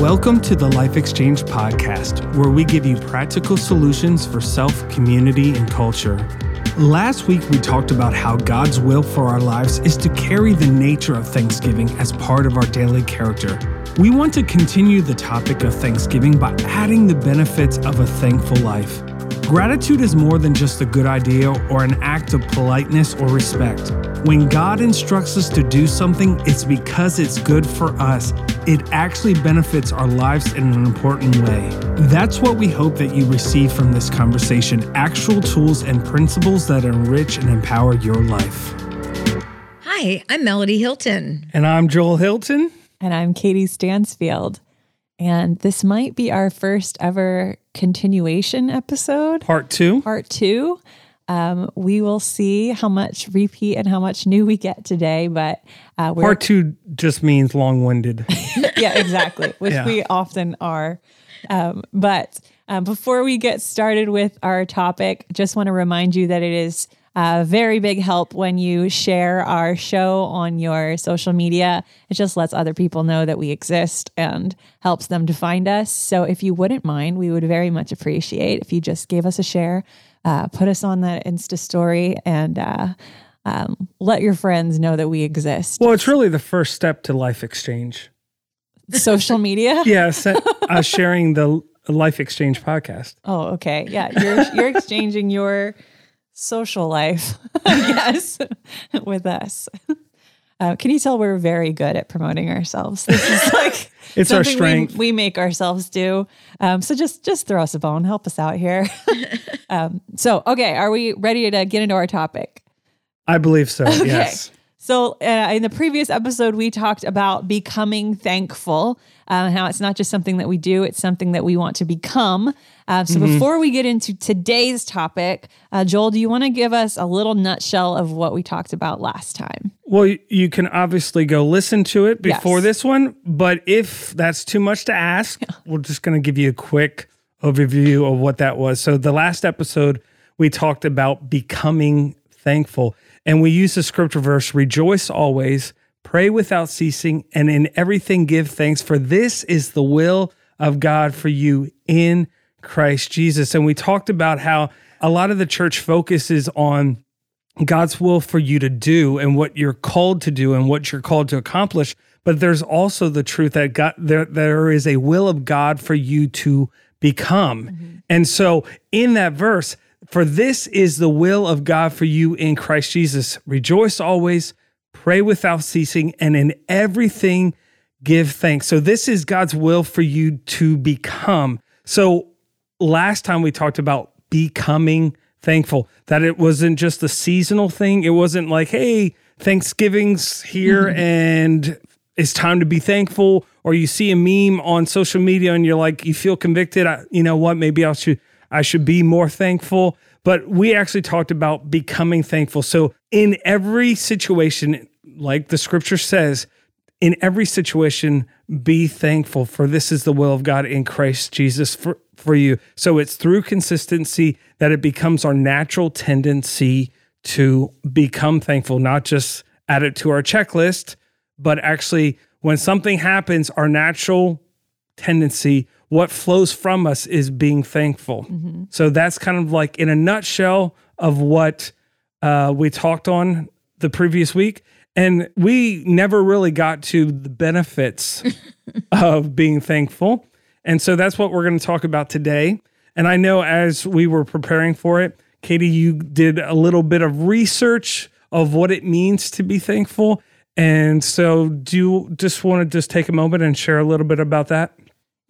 Welcome to the Life Exchange Podcast, where we give you practical solutions for self, community, and culture. Last week, we talked about how God's will for our lives is to carry the nature of Thanksgiving as part of our daily character. We want to continue the topic of Thanksgiving by adding the benefits of a thankful life. Gratitude is more than just a good idea or an act of politeness or respect. When God instructs us to do something, it's because it's good for us. It actually benefits our lives in an important way. That's what we hope that you receive from this conversation actual tools and principles that enrich and empower your life. Hi, I'm Melody Hilton. And I'm Joel Hilton. And I'm Katie Stansfield. And this might be our first ever continuation episode. Part two. Part two. Um, we will see how much repeat and how much new we get today. But uh, part two just means long winded. yeah, exactly, which yeah. we often are. Um, but um, before we get started with our topic, just want to remind you that it is a very big help when you share our show on your social media. It just lets other people know that we exist and helps them to find us. So if you wouldn't mind, we would very much appreciate if you just gave us a share, uh, put us on that Insta story, and uh, um, let your friends know that we exist. Well, it's really the first step to life exchange. Social media? yes, uh, sharing the Life Exchange podcast. Oh, okay. Yeah, you're you're exchanging your social life, I guess, with us. Uh, can you tell we're very good at promoting ourselves? This is like it's our strength. We, we, make ourselves do. Um, so just just throw us a bone, help us out here. um, so okay, are we ready to get into our topic? I believe so. Okay. Yes. So, uh, in the previous episode, we talked about becoming thankful, uh, how it's not just something that we do, it's something that we want to become. Uh, so, mm-hmm. before we get into today's topic, uh, Joel, do you want to give us a little nutshell of what we talked about last time? Well, you can obviously go listen to it before yes. this one, but if that's too much to ask, we're just going to give you a quick overview of what that was. So, the last episode, we talked about becoming thankful. And we use the scripture verse rejoice always, pray without ceasing, and in everything give thanks, for this is the will of God for you in Christ Jesus. And we talked about how a lot of the church focuses on God's will for you to do and what you're called to do and what you're called to accomplish. But there's also the truth that God there there is a will of God for you to become. Mm-hmm. And so in that verse, for this is the will of God for you in Christ Jesus. Rejoice always, pray without ceasing, and in everything give thanks. So, this is God's will for you to become. So, last time we talked about becoming thankful, that it wasn't just a seasonal thing. It wasn't like, hey, Thanksgiving's here mm-hmm. and it's time to be thankful. Or you see a meme on social media and you're like, you feel convicted. I, you know what? Maybe I should I should be more thankful. But we actually talked about becoming thankful. So, in every situation, like the scripture says, in every situation, be thankful, for this is the will of God in Christ Jesus for, for you. So, it's through consistency that it becomes our natural tendency to become thankful, not just add it to our checklist, but actually, when something happens, our natural tendency what flows from us is being thankful. Mm-hmm. So that's kind of like in a nutshell of what uh, we talked on the previous week. And we never really got to the benefits of being thankful. And so that's what we're going to talk about today. And I know as we were preparing for it, Katie, you did a little bit of research of what it means to be thankful. And so do you just want to just take a moment and share a little bit about that?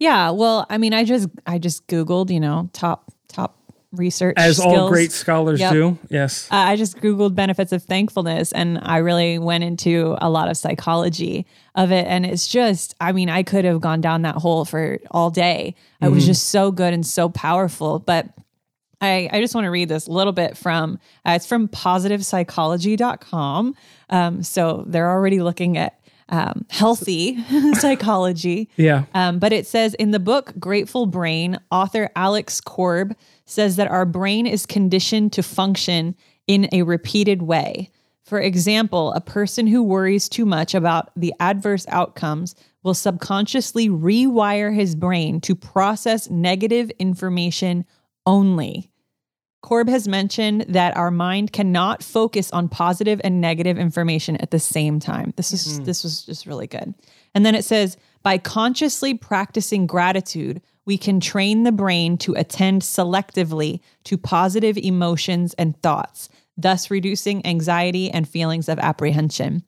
Yeah, well, I mean, I just I just googled, you know, top top research as skills. all great scholars yep. do. Yes, uh, I just googled benefits of thankfulness, and I really went into a lot of psychology of it, and it's just, I mean, I could have gone down that hole for all day. Mm-hmm. It was mm-hmm. just so good and so powerful, but. I, I just want to read this little bit from uh, it's from positivepsychology.com. Um, so they're already looking at um, healthy psychology. Yeah. Um, but it says in the book Grateful Brain, author Alex Korb says that our brain is conditioned to function in a repeated way. For example, a person who worries too much about the adverse outcomes will subconsciously rewire his brain to process negative information only. Korb has mentioned that our mind cannot focus on positive and negative information at the same time. This is mm-hmm. this was just really good. And then it says by consciously practicing gratitude, we can train the brain to attend selectively to positive emotions and thoughts, thus reducing anxiety and feelings of apprehension.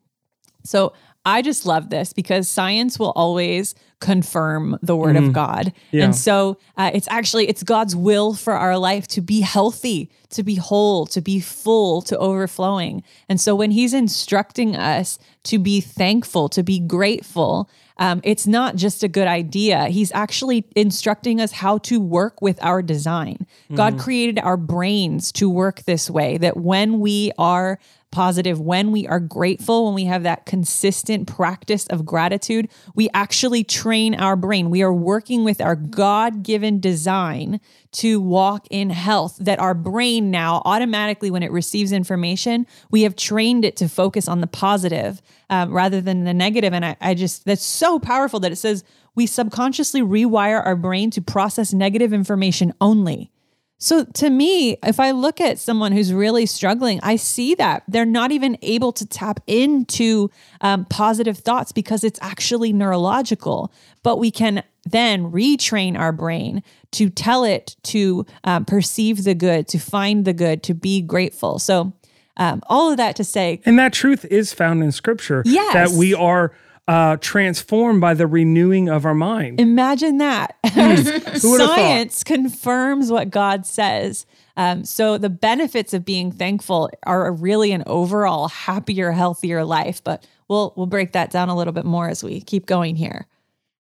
So I just love this because science will always confirm the word mm-hmm. of God. Yeah. And so uh, it's actually it's God's will for our life to be healthy, to be whole, to be full, to overflowing. And so when he's instructing us to be thankful, to be grateful, um, it's not just a good idea. He's actually instructing us how to work with our design. Mm-hmm. God created our brains to work this way, that when we are positive, when we are grateful, when we have that consistent practice of gratitude, we actually train our brain. We are working with our God given design to walk in health, that our brain now automatically, when it receives information, we have trained it to focus on the positive um, rather than the negative. And I, I just, that's so powerful that it says we subconsciously rewire our brain to process negative information only. So to me, if I look at someone who's really struggling, I see that they're not even able to tap into um, positive thoughts because it's actually neurological. But we can then retrain our brain to tell it to um, perceive the good, to find the good, to be grateful. So um, all of that to say, and that truth is found in Scripture. Yes, that we are uh, transformed by the renewing of our mind. Imagine that. Hmm. Science confirms what God says. Um, so the benefits of being thankful are really an overall happier, healthier life. But we'll we'll break that down a little bit more as we keep going here.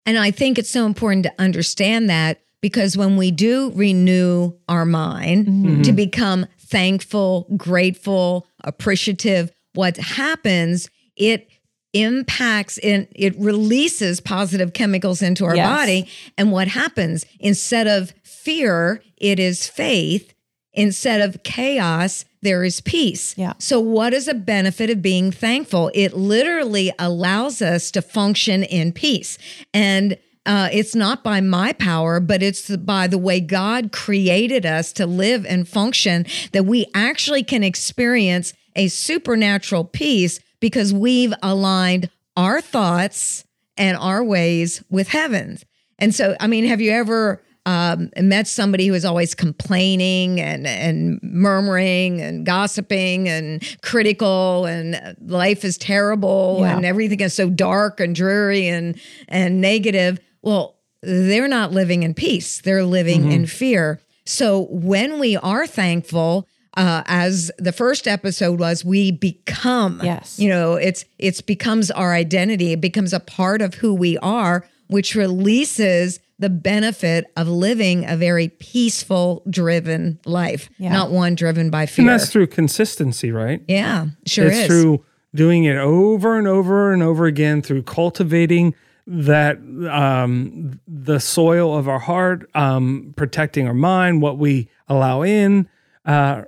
And I think it's so important to understand that because when we do renew our mind mm-hmm. to become thankful, grateful, appreciative, what happens, it impacts and it releases positive chemicals into our yes. body. And what happens instead of fear, it is faith. Instead of chaos, there is peace. Yeah. So, what is a benefit of being thankful? It literally allows us to function in peace. And uh, it's not by my power, but it's by the way God created us to live and function that we actually can experience a supernatural peace because we've aligned our thoughts and our ways with heaven's. And so, I mean, have you ever um, met somebody who is always complaining and and murmuring and gossiping and critical and life is terrible yeah. and everything is so dark and dreary and and negative? Well, they're not living in peace. They're living mm-hmm. in fear. So when we are thankful, uh, as the first episode was, we become. Yes. You know, it's it's becomes our identity. It becomes a part of who we are, which releases the benefit of living a very peaceful, driven life, yeah. not one driven by fear. And that's through consistency, right? Yeah, sure it's is. through doing it over and over and over again, through cultivating that um, the soil of our heart, um, protecting our mind, what we allow in, uh,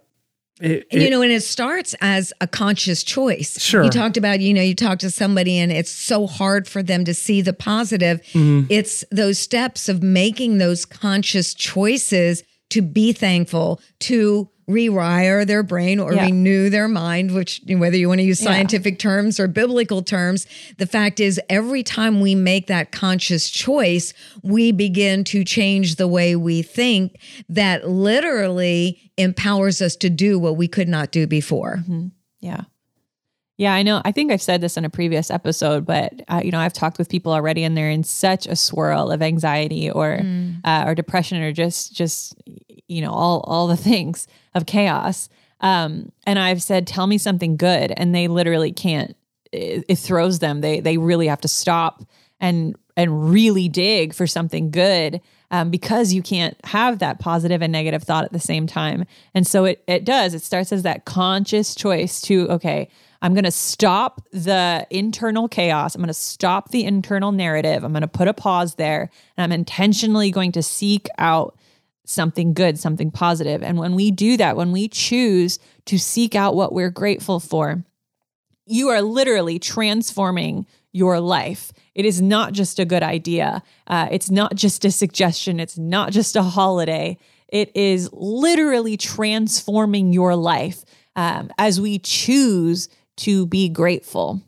it, it, you know, and it starts as a conscious choice. Sure. You talked about, you know, you talk to somebody and it's so hard for them to see the positive. Mm-hmm. It's those steps of making those conscious choices to be thankful, to rewire their brain or yeah. renew their mind, which whether you want to use scientific yeah. terms or biblical terms, the fact is every time we make that conscious choice, we begin to change the way we think that literally empowers us to do what we could not do before. Mm-hmm. Yeah. Yeah, I know. I think I've said this in a previous episode, but uh, you know, I've talked with people already, and they're in such a swirl of anxiety or mm. uh, or depression or just just you know all all the things of chaos. Um, and I've said, "Tell me something good," and they literally can't. It, it throws them. They they really have to stop and and really dig for something good um, because you can't have that positive and negative thought at the same time. And so it it does. It starts as that conscious choice to okay I'm going to stop the internal chaos. I'm going to stop the internal narrative. I'm going to put a pause there and I'm intentionally going to seek out something good, something positive. And when we do that, when we choose to seek out what we're grateful for, you are literally transforming your life. It is not just a good idea. Uh, it's not just a suggestion. It's not just a holiday. It is literally transforming your life um, as we choose to be grateful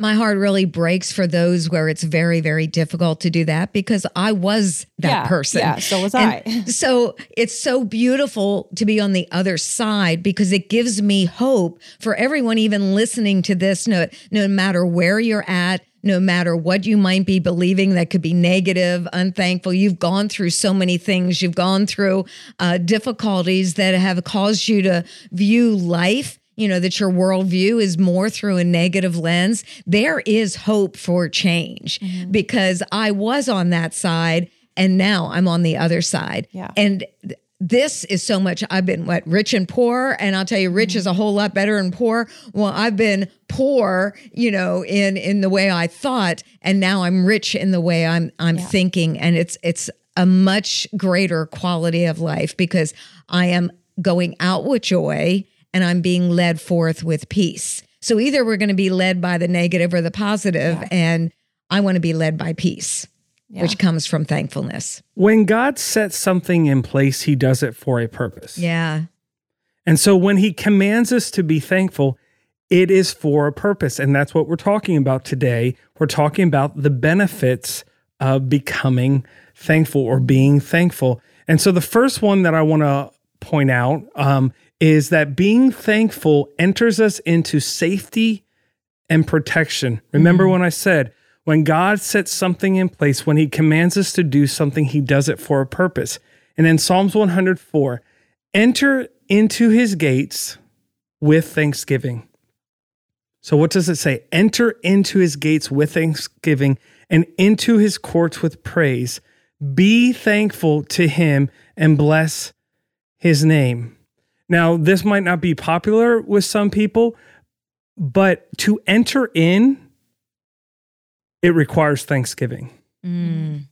my heart really breaks for those where it's very very difficult to do that because i was that yeah, person yeah so was and i so it's so beautiful to be on the other side because it gives me hope for everyone even listening to this no no matter where you're at no matter what you might be believing that could be negative, unthankful, you've gone through so many things. You've gone through uh, difficulties that have caused you to view life you know, that your worldview is more through a negative lens, there is hope for change mm-hmm. because I was on that side and now I'm on the other side. Yeah. And this is so much I've been what rich and poor and I'll tell you rich mm-hmm. is a whole lot better than poor. Well, I've been poor, you know, in in the way I thought and now I'm rich in the way I'm I'm yeah. thinking and it's it's a much greater quality of life because I am going out with joy and I'm being led forth with peace. So either we're going to be led by the negative or the positive, yeah. and I want to be led by peace, yeah. which comes from thankfulness. When God sets something in place, he does it for a purpose. Yeah. And so when he commands us to be thankful, it is for a purpose. And that's what we're talking about today. We're talking about the benefits of becoming thankful or being thankful. And so the first one that I want to point out um, is that being thankful enters us into safety and protection. Remember mm-hmm. when I said, when God sets something in place, when he commands us to do something, he does it for a purpose. And in Psalms 104, enter into his gates with thanksgiving. So, what does it say? Enter into his gates with thanksgiving and into his courts with praise. Be thankful to him and bless his name. Now, this might not be popular with some people, but to enter in, it requires thanksgiving. Mm.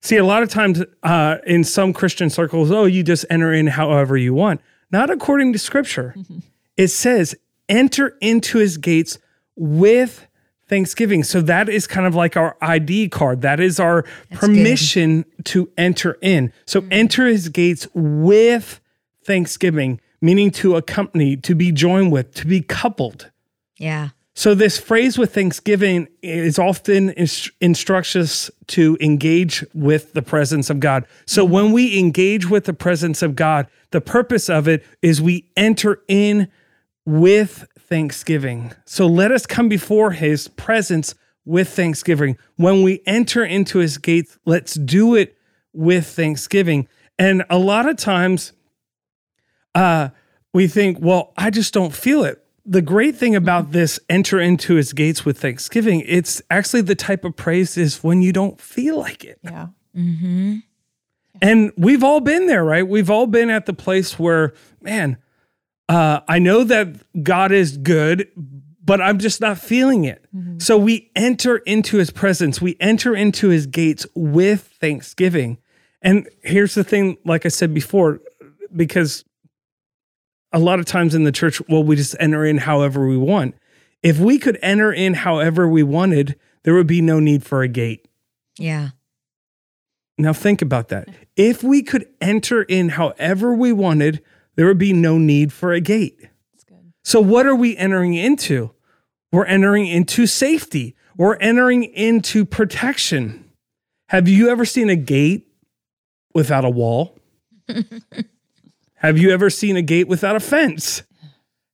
See, a lot of times uh, in some Christian circles, oh, you just enter in however you want. Not according to scripture. Mm-hmm. It says, enter into his gates with thanksgiving. So that is kind of like our ID card. That is our That's permission good. to enter in. So mm-hmm. enter his gates with thanksgiving meaning to accompany, to be joined with, to be coupled. Yeah. So this phrase with Thanksgiving is often inst- instructs us to engage with the presence of God. So mm-hmm. when we engage with the presence of God, the purpose of it is we enter in with thanksgiving. So let us come before his presence with thanksgiving. When we enter into his gates, let's do it with thanksgiving. And a lot of times uh, we think, well, I just don't feel it. The great thing about this enter into his gates with thanksgiving, it's actually the type of praise is when you don't feel like it. Yeah. Mm-hmm. And we've all been there, right? We've all been at the place where, man, uh, I know that God is good, but I'm just not feeling it. Mm-hmm. So we enter into his presence, we enter into his gates with thanksgiving. And here's the thing, like I said before, because a lot of times in the church, well, we just enter in however we want. If we could enter in however we wanted, there would be no need for a gate. Yeah. Now think about that. If we could enter in however we wanted, there would be no need for a gate. That's good. So what are we entering into? We're entering into safety. We're entering into protection. Have you ever seen a gate without a wall? Have you ever seen a gate without a fence?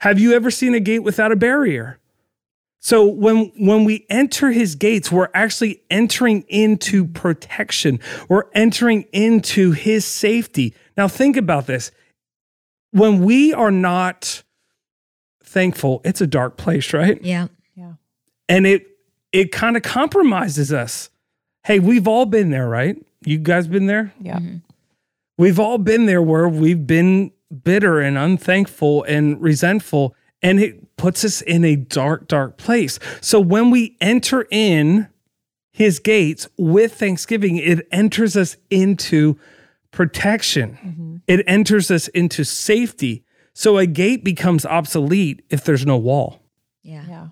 Have you ever seen a gate without a barrier? So when when we enter his gates, we're actually entering into protection. We're entering into his safety. Now think about this. When we are not thankful, it's a dark place, right? Yeah. Yeah. And it it kind of compromises us. Hey, we've all been there, right? You guys been there? Yeah. Mm-hmm. We've all been there where we've been bitter and unthankful and resentful, and it puts us in a dark, dark place. So when we enter in his gates with thanksgiving, it enters us into protection, mm-hmm. it enters us into safety. So a gate becomes obsolete if there's no wall. Yeah. Yeah.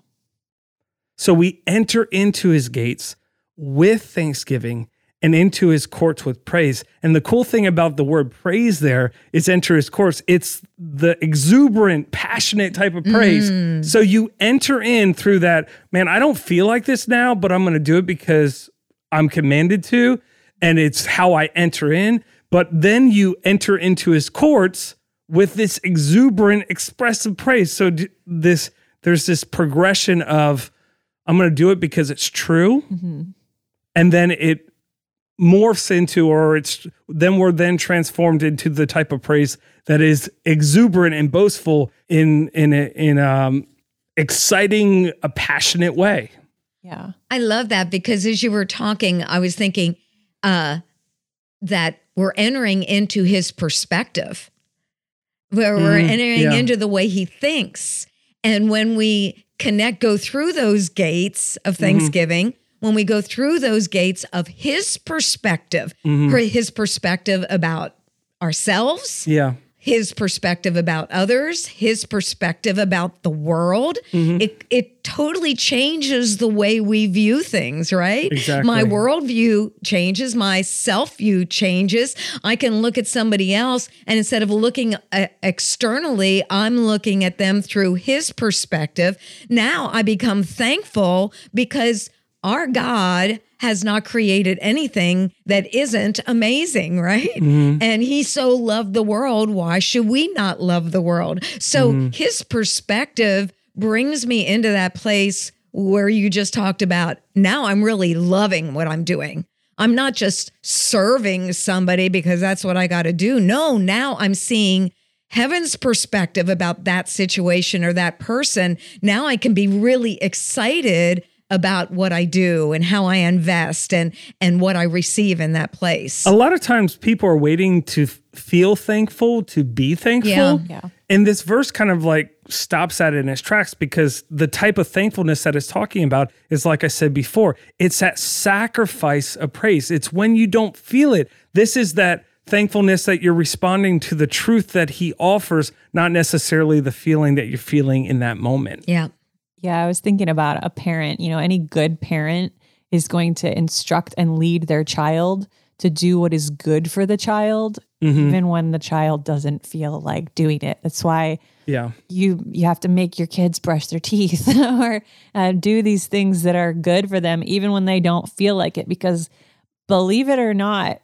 So we enter into his gates with thanksgiving and into his courts with praise. And the cool thing about the word praise there is enter his courts. It's the exuberant, passionate type of praise. Mm. So you enter in through that, man, I don't feel like this now, but I'm going to do it because I'm commanded to. And it's how I enter in. But then you enter into his courts with this exuberant, expressive praise. So this, there's this progression of, I'm going to do it because it's true. Mm-hmm. And then it morphs into, or it's then we're then transformed into the type of praise that is exuberant and boastful in in a, in um exciting, a passionate way. Yeah, I love that because as you were talking, I was thinking uh, that we're entering into his perspective, where mm, we're mm-hmm. entering yeah. into the way he thinks, and when we connect, go through those gates of mm-hmm. Thanksgiving. Mm-hmm when we go through those gates of his perspective, mm-hmm. his perspective about ourselves. Yeah. His perspective about others, his perspective about the world. Mm-hmm. It it totally changes the way we view things, right? Exactly. My worldview changes, my self view changes. I can look at somebody else, and instead of looking uh, externally, I'm looking at them through his perspective. Now I become thankful because our God has not created anything that isn't amazing, right? Mm-hmm. And he so loved the world. Why should we not love the world? So mm-hmm. his perspective brings me into that place where you just talked about now I'm really loving what I'm doing. I'm not just serving somebody because that's what I got to do. No, now I'm seeing heaven's perspective about that situation or that person. Now I can be really excited about what I do and how I invest and and what I receive in that place. A lot of times people are waiting to feel thankful to be thankful. Yeah. yeah. And this verse kind of like stops at it in its tracks because the type of thankfulness that it's talking about is like I said before, it's that sacrifice of praise. It's when you don't feel it. This is that thankfulness that you're responding to the truth that he offers, not necessarily the feeling that you're feeling in that moment. Yeah. Yeah, I was thinking about a parent, you know, any good parent is going to instruct and lead their child to do what is good for the child mm-hmm. even when the child doesn't feel like doing it. That's why yeah. You you have to make your kids brush their teeth or uh, do these things that are good for them even when they don't feel like it because believe it or not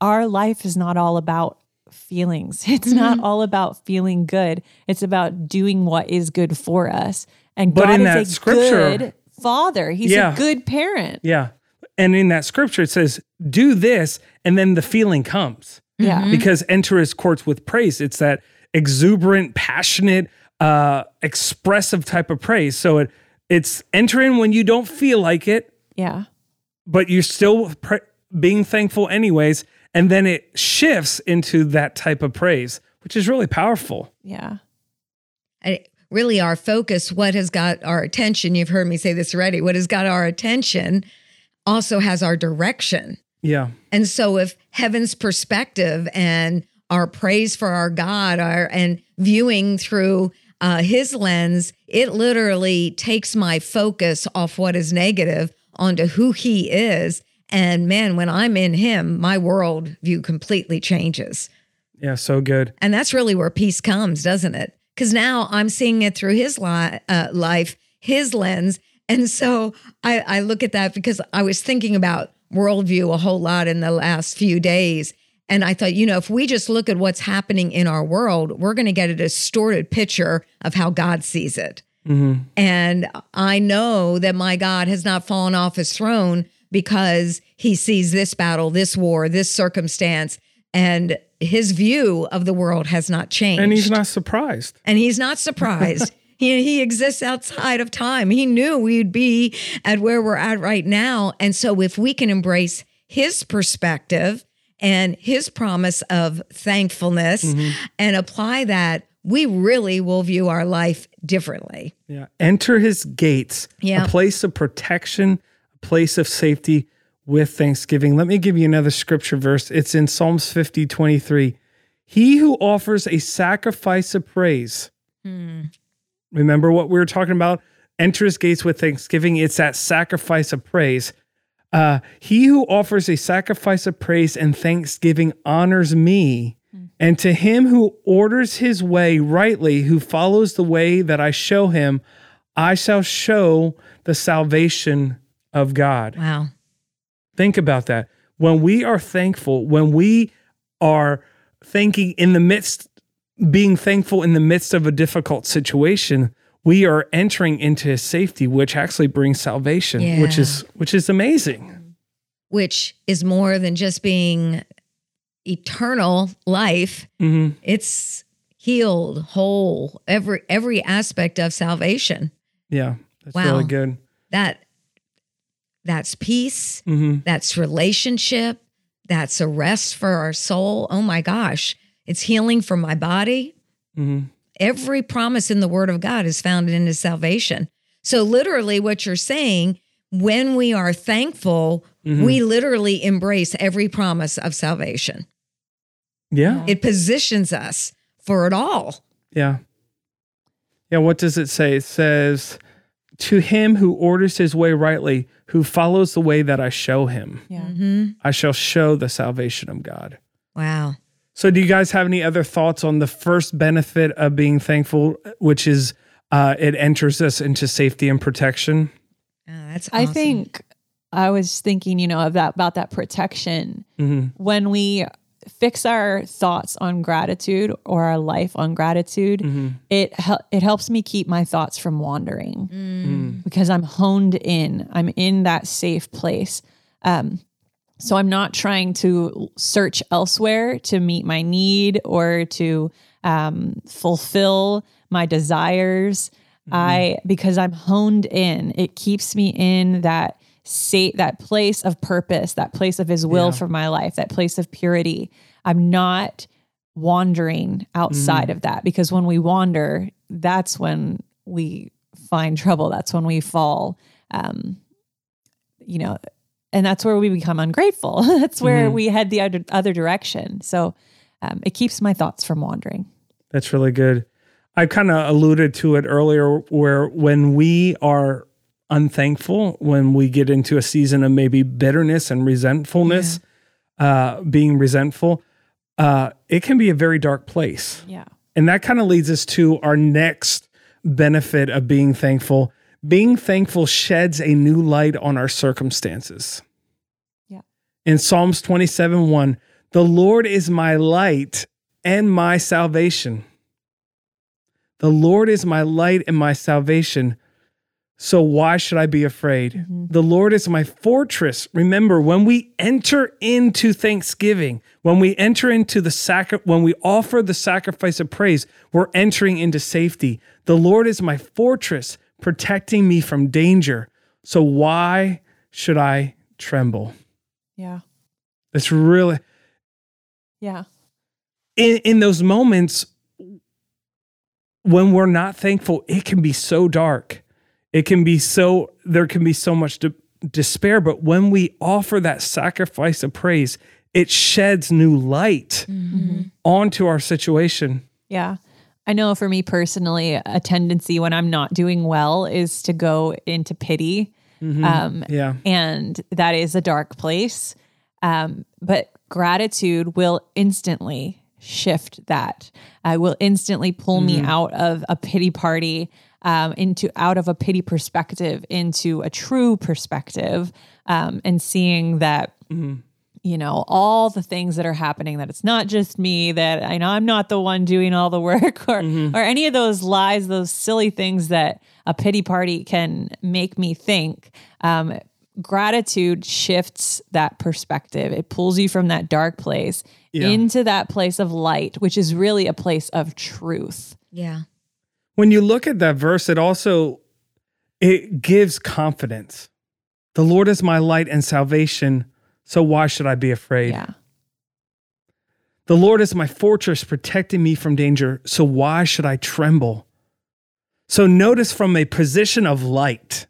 our life is not all about feelings. It's mm-hmm. not all about feeling good. It's about doing what is good for us. And but God in that scripture, good father. He's yeah. a good parent. Yeah. And in that scripture, it says, do this, and then the feeling comes. Yeah. Mm-hmm. Because enter his courts with praise. It's that exuberant, passionate, uh, expressive type of praise. So it it's entering when you don't feel like it. Yeah. But you're still pre- being thankful anyways. And then it shifts into that type of praise, which is really powerful. Yeah. I, really our focus, what has got our attention, you've heard me say this already, what has got our attention also has our direction. Yeah. And so if heaven's perspective and our praise for our God are and viewing through uh, his lens, it literally takes my focus off what is negative onto who he is. And man, when I'm in him, my world view completely changes. Yeah, so good. And that's really where peace comes, doesn't it? Because now I'm seeing it through his li- uh, life, his lens. And so I, I look at that because I was thinking about worldview a whole lot in the last few days. And I thought, you know, if we just look at what's happening in our world, we're going to get a distorted picture of how God sees it. Mm-hmm. And I know that my God has not fallen off his throne because he sees this battle, this war, this circumstance, and his view of the world has not changed. And he's not surprised. And he's not surprised. he, he exists outside of time. He knew we'd be at where we're at right now. And so if we can embrace his perspective and his promise of thankfulness mm-hmm. and apply that, we really will view our life differently. Yeah. Enter his gates, yeah. a place of protection, a place of safety with thanksgiving. Let me give you another scripture verse. It's in Psalms 50, 23. He who offers a sacrifice of praise. Hmm. Remember what we were talking about enter his gates with thanksgiving. It's that sacrifice of praise. Uh, he who offers a sacrifice of praise and thanksgiving honors me. And to him who orders his way rightly, who follows the way that I show him, I shall show the salvation of God. Wow. Think about that. When we are thankful, when we are thinking in the midst, being thankful in the midst of a difficult situation, we are entering into his safety, which actually brings salvation, yeah. which is which is amazing. Which is more than just being eternal life. Mm-hmm. It's healed, whole, every every aspect of salvation. Yeah, that's wow. really good. That that's peace. Mm-hmm. That's relationship. That's a rest for our soul. Oh my gosh, it's healing for my body. Mm-hmm. Every promise in the Word of God is found in His salvation. So, literally, what you're saying, when we are thankful, mm-hmm. we literally embrace every promise of salvation. Yeah. It positions us for it all. Yeah. Yeah. What does it say? It says, to him who orders his way rightly, who follows the way that I show him, yeah. Mm-hmm. I shall show the salvation of God. Wow. So, do you guys have any other thoughts on the first benefit of being thankful, which is uh, it enters us into safety and protection? Oh, that's awesome. I think I was thinking, you know, of that about that protection mm-hmm. when we fix our thoughts on gratitude or our life on gratitude, mm-hmm. it it helps me keep my thoughts from wandering mm. because I'm honed in. I'm in that safe place. Um, so I'm not trying to search elsewhere to meet my need or to um, fulfill my desires. Mm-hmm. I because I'm honed in. It keeps me in that say that place of purpose, that place of his will yeah. for my life, that place of purity. I'm not wandering outside mm. of that because when we wander, that's when we find trouble. That's when we fall. Um, you know, and that's where we become ungrateful. that's where mm-hmm. we head the other, other direction. So um, it keeps my thoughts from wandering. That's really good. I kind of alluded to it earlier where when we are unthankful when we get into a season of maybe bitterness and resentfulness, yeah. uh, being resentful, uh, it can be a very dark place. Yeah. And that kind of leads us to our next benefit of being thankful. Being thankful sheds a new light on our circumstances. Yeah. In Psalms 27 1, the Lord is my light and my salvation. The Lord is my light and my salvation. So why should I be afraid? Mm-hmm. The Lord is my fortress. Remember, when we enter into thanksgiving, when we enter into the sacri- when we offer the sacrifice of praise, we're entering into safety. The Lord is my fortress, protecting me from danger. So why should I tremble? Yeah. It's really Yeah. In in those moments when we're not thankful, it can be so dark it can be so there can be so much de- despair but when we offer that sacrifice of praise it sheds new light mm-hmm. onto our situation. Yeah. I know for me personally a tendency when i'm not doing well is to go into pity. Mm-hmm. um, yeah. and that is a dark place. Um, but gratitude will instantly shift that. I will instantly pull mm-hmm. me out of a pity party um, into out of a pity perspective into a true perspective um, and seeing that mm-hmm. you know all the things that are happening that it's not just me that I know I'm not the one doing all the work or mm-hmm. or any of those lies those silly things that a pity party can make me think um, gratitude shifts that perspective it pulls you from that dark place yeah. into that place of light which is really a place of truth yeah when you look at that verse, it also it gives confidence. The Lord is my light and salvation, so why should I be afraid? Yeah. The Lord is my fortress, protecting me from danger, so why should I tremble? So notice from a position of light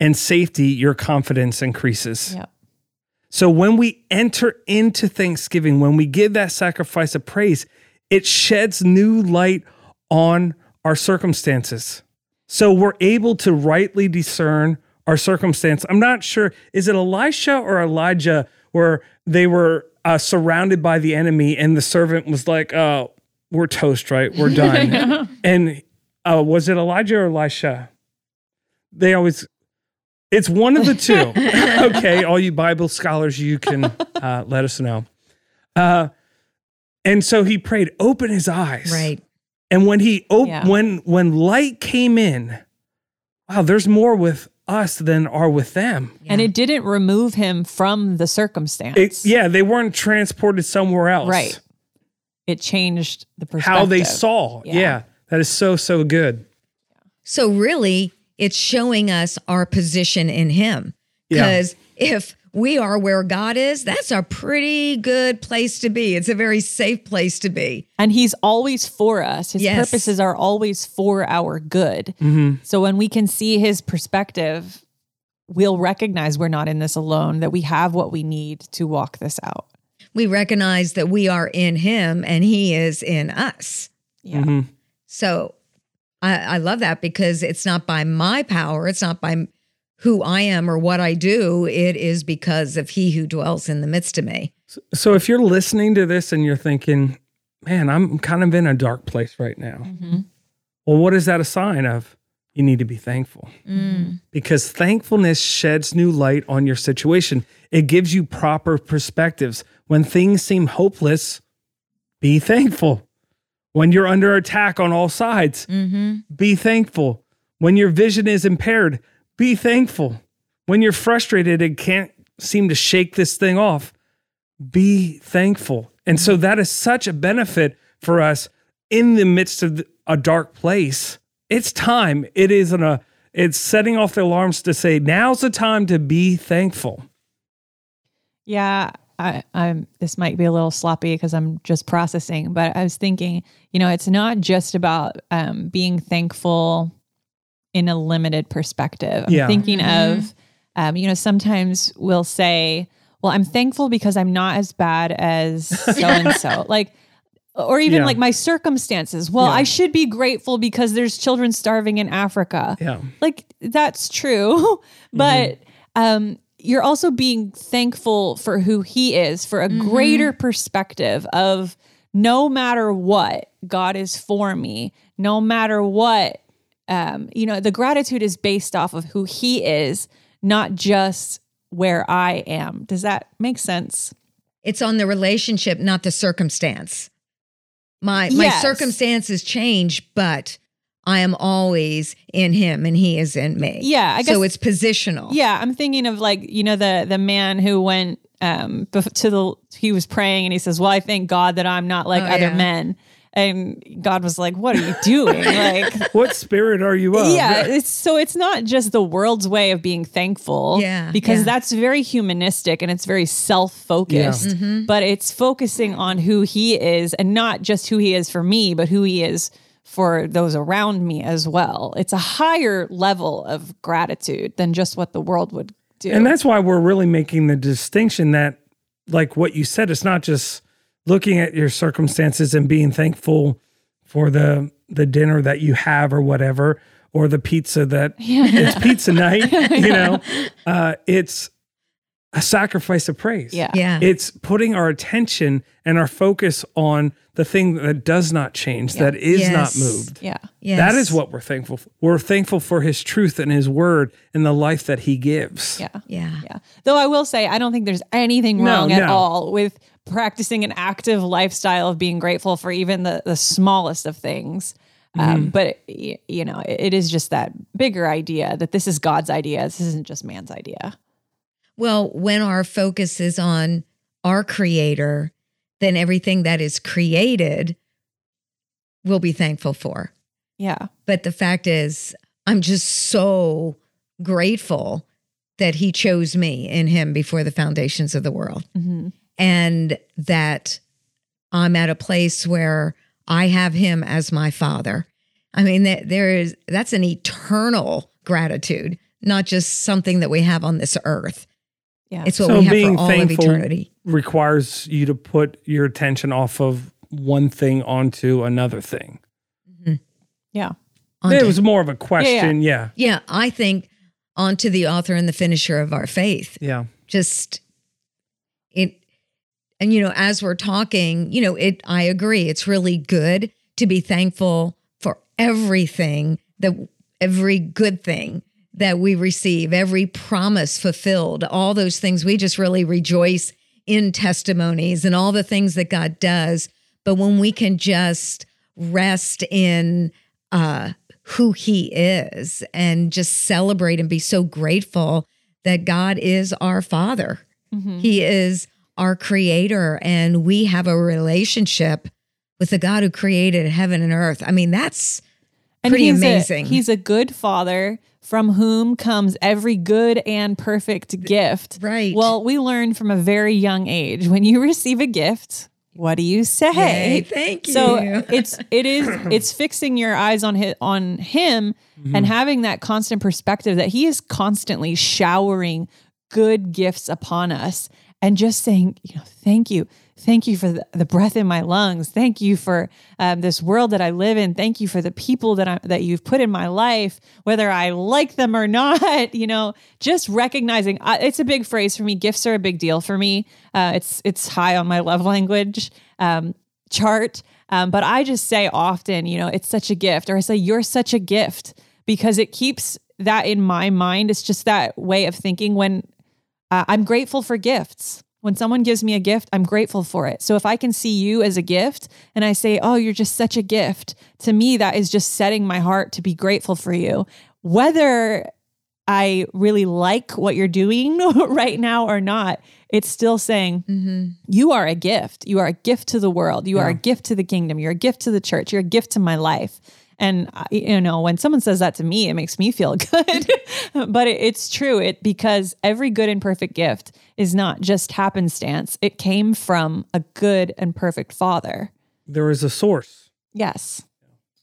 and safety, your confidence increases. Yep. So when we enter into Thanksgiving, when we give that sacrifice of praise, it sheds new light on our circumstances. So we're able to rightly discern our circumstance. I'm not sure, is it Elisha or Elijah where they were uh, surrounded by the enemy and the servant was like, uh, we're toast, right? We're done. and uh, was it Elijah or Elisha? They always, it's one of the two. okay, all you Bible scholars, you can uh, let us know. Uh, and so he prayed, open his eyes. Right. And when he op- yeah. when when light came in, wow, there's more with us than are with them. Yeah. And it didn't remove him from the circumstance. It, yeah, they weren't transported somewhere else. Right. It changed the perspective. How they saw. Yeah. yeah. That is so, so good. So really, it's showing us our position in him. Because yeah. if we are where God is, that's a pretty good place to be. It's a very safe place to be. And He's always for us. His yes. purposes are always for our good. Mm-hmm. So when we can see His perspective, we'll recognize we're not in this alone, that we have what we need to walk this out. We recognize that we are in Him and He is in us. Yeah. Mm-hmm. So I, I love that because it's not by my power, it's not by who I am or what I do, it is because of he who dwells in the midst of me. So if you're listening to this and you're thinking, man, I'm kind of in a dark place right now. Mm-hmm. Well, what is that a sign of? You need to be thankful mm. because thankfulness sheds new light on your situation. It gives you proper perspectives. When things seem hopeless, be thankful. When you're under attack on all sides, mm-hmm. be thankful. When your vision is impaired, be thankful. When you're frustrated and can't seem to shake this thing off, be thankful. And so that is such a benefit for us in the midst of a dark place. It's time. It is an, a, it's setting off the alarms to say, now's the time to be thankful. Yeah, I, am this might be a little sloppy because I'm just processing, but I was thinking, you know, it's not just about um, being thankful in a limited perspective. I'm yeah. thinking mm-hmm. of, um, you know, sometimes we'll say, well, I'm thankful because I'm not as bad as so and so. Like, or even yeah. like my circumstances. Well, yeah. I should be grateful because there's children starving in Africa. Yeah. Like that's true. but mm-hmm. um you're also being thankful for who he is, for a mm-hmm. greater perspective of no matter what, God is for me. No matter what, um, you know, the gratitude is based off of who he is, not just where I am. Does that make sense? It's on the relationship, not the circumstance. My yes. my circumstances change, but I am always in him and he is in me. Yeah, I guess, so it's positional. Yeah, I'm thinking of like you know the the man who went um to the he was praying and he says, "Well, I thank God that I'm not like oh, other yeah. men." And God was like, "What are you doing? like, what spirit are you of?" Yeah, it's, so it's not just the world's way of being thankful, yeah, because yeah. that's very humanistic and it's very self-focused. Yeah. Mm-hmm. But it's focusing on who He is, and not just who He is for me, but who He is for those around me as well. It's a higher level of gratitude than just what the world would do, and that's why we're really making the distinction that, like what you said, it's not just looking at your circumstances and being thankful for the the dinner that you have or whatever or the pizza that yeah. it's pizza night you know? Uh, it's a sacrifice of praise. Yeah. Yeah. It's putting our attention and our focus on the thing that does not change yeah. that is yes. not moved. Yeah. Yes. that is what we're thankful for we're thankful for his truth and his word and the life that he gives. Yeah. Yeah. Yeah. Though i will say i don't think there's anything wrong no, at no. all with practicing an active lifestyle of being grateful for even the, the smallest of things. Um, mm But, you know, it, it is just that bigger idea that this is God's idea. This isn't just man's idea. Well, when our focus is on our creator, then everything that is created we'll be thankful for. Yeah. But the fact is, I'm just so grateful that he chose me in him before the foundations of the world. Mm-hmm and that I'm at a place where I have him as my father. I mean, that there is that's an eternal gratitude, not just something that we have on this earth. Yeah. It's what so we have for all of eternity. Requires you to put your attention off of one thing onto another thing. Mm-hmm. Yeah. Onto, it was more of a question. Yeah, yeah. Yeah, I think onto the author and the finisher of our faith. Yeah. Just it and you know, as we're talking, you know, it I agree. It's really good to be thankful for everything that every good thing that we receive, every promise fulfilled, all those things. We just really rejoice in testimonies and all the things that God does. But when we can just rest in uh, who He is and just celebrate and be so grateful that God is our Father, mm-hmm. He is our Creator, and we have a relationship with the God who created heaven and earth. I mean, that's and pretty he's amazing. A, he's a good father from whom comes every good and perfect gift. Right. Well, we learn from a very young age when you receive a gift, what do you say? Yay, thank you. So it's it is it's fixing your eyes on his, on him mm-hmm. and having that constant perspective that he is constantly showering good gifts upon us and just saying, you know, thank you. Thank you for the, the breath in my lungs. Thank you for um, this world that I live in. Thank you for the people that I, that you've put in my life, whether I like them or not. You know, just recognizing uh, it's a big phrase for me. Gifts are a big deal for me. Uh, it's it's high on my love language um, chart. Um, but I just say often, you know, it's such a gift, or I say you're such a gift because it keeps that in my mind. It's just that way of thinking when uh, I'm grateful for gifts. When someone gives me a gift, I'm grateful for it. So if I can see you as a gift and I say, Oh, you're just such a gift, to me, that is just setting my heart to be grateful for you. Whether I really like what you're doing right now or not, it's still saying, mm-hmm. You are a gift. You are a gift to the world. You yeah. are a gift to the kingdom. You're a gift to the church. You're a gift to my life. And you know, when someone says that to me, it makes me feel good. but it, it's true. It because every good and perfect gift is not just happenstance. It came from a good and perfect Father. There is a source. Yes.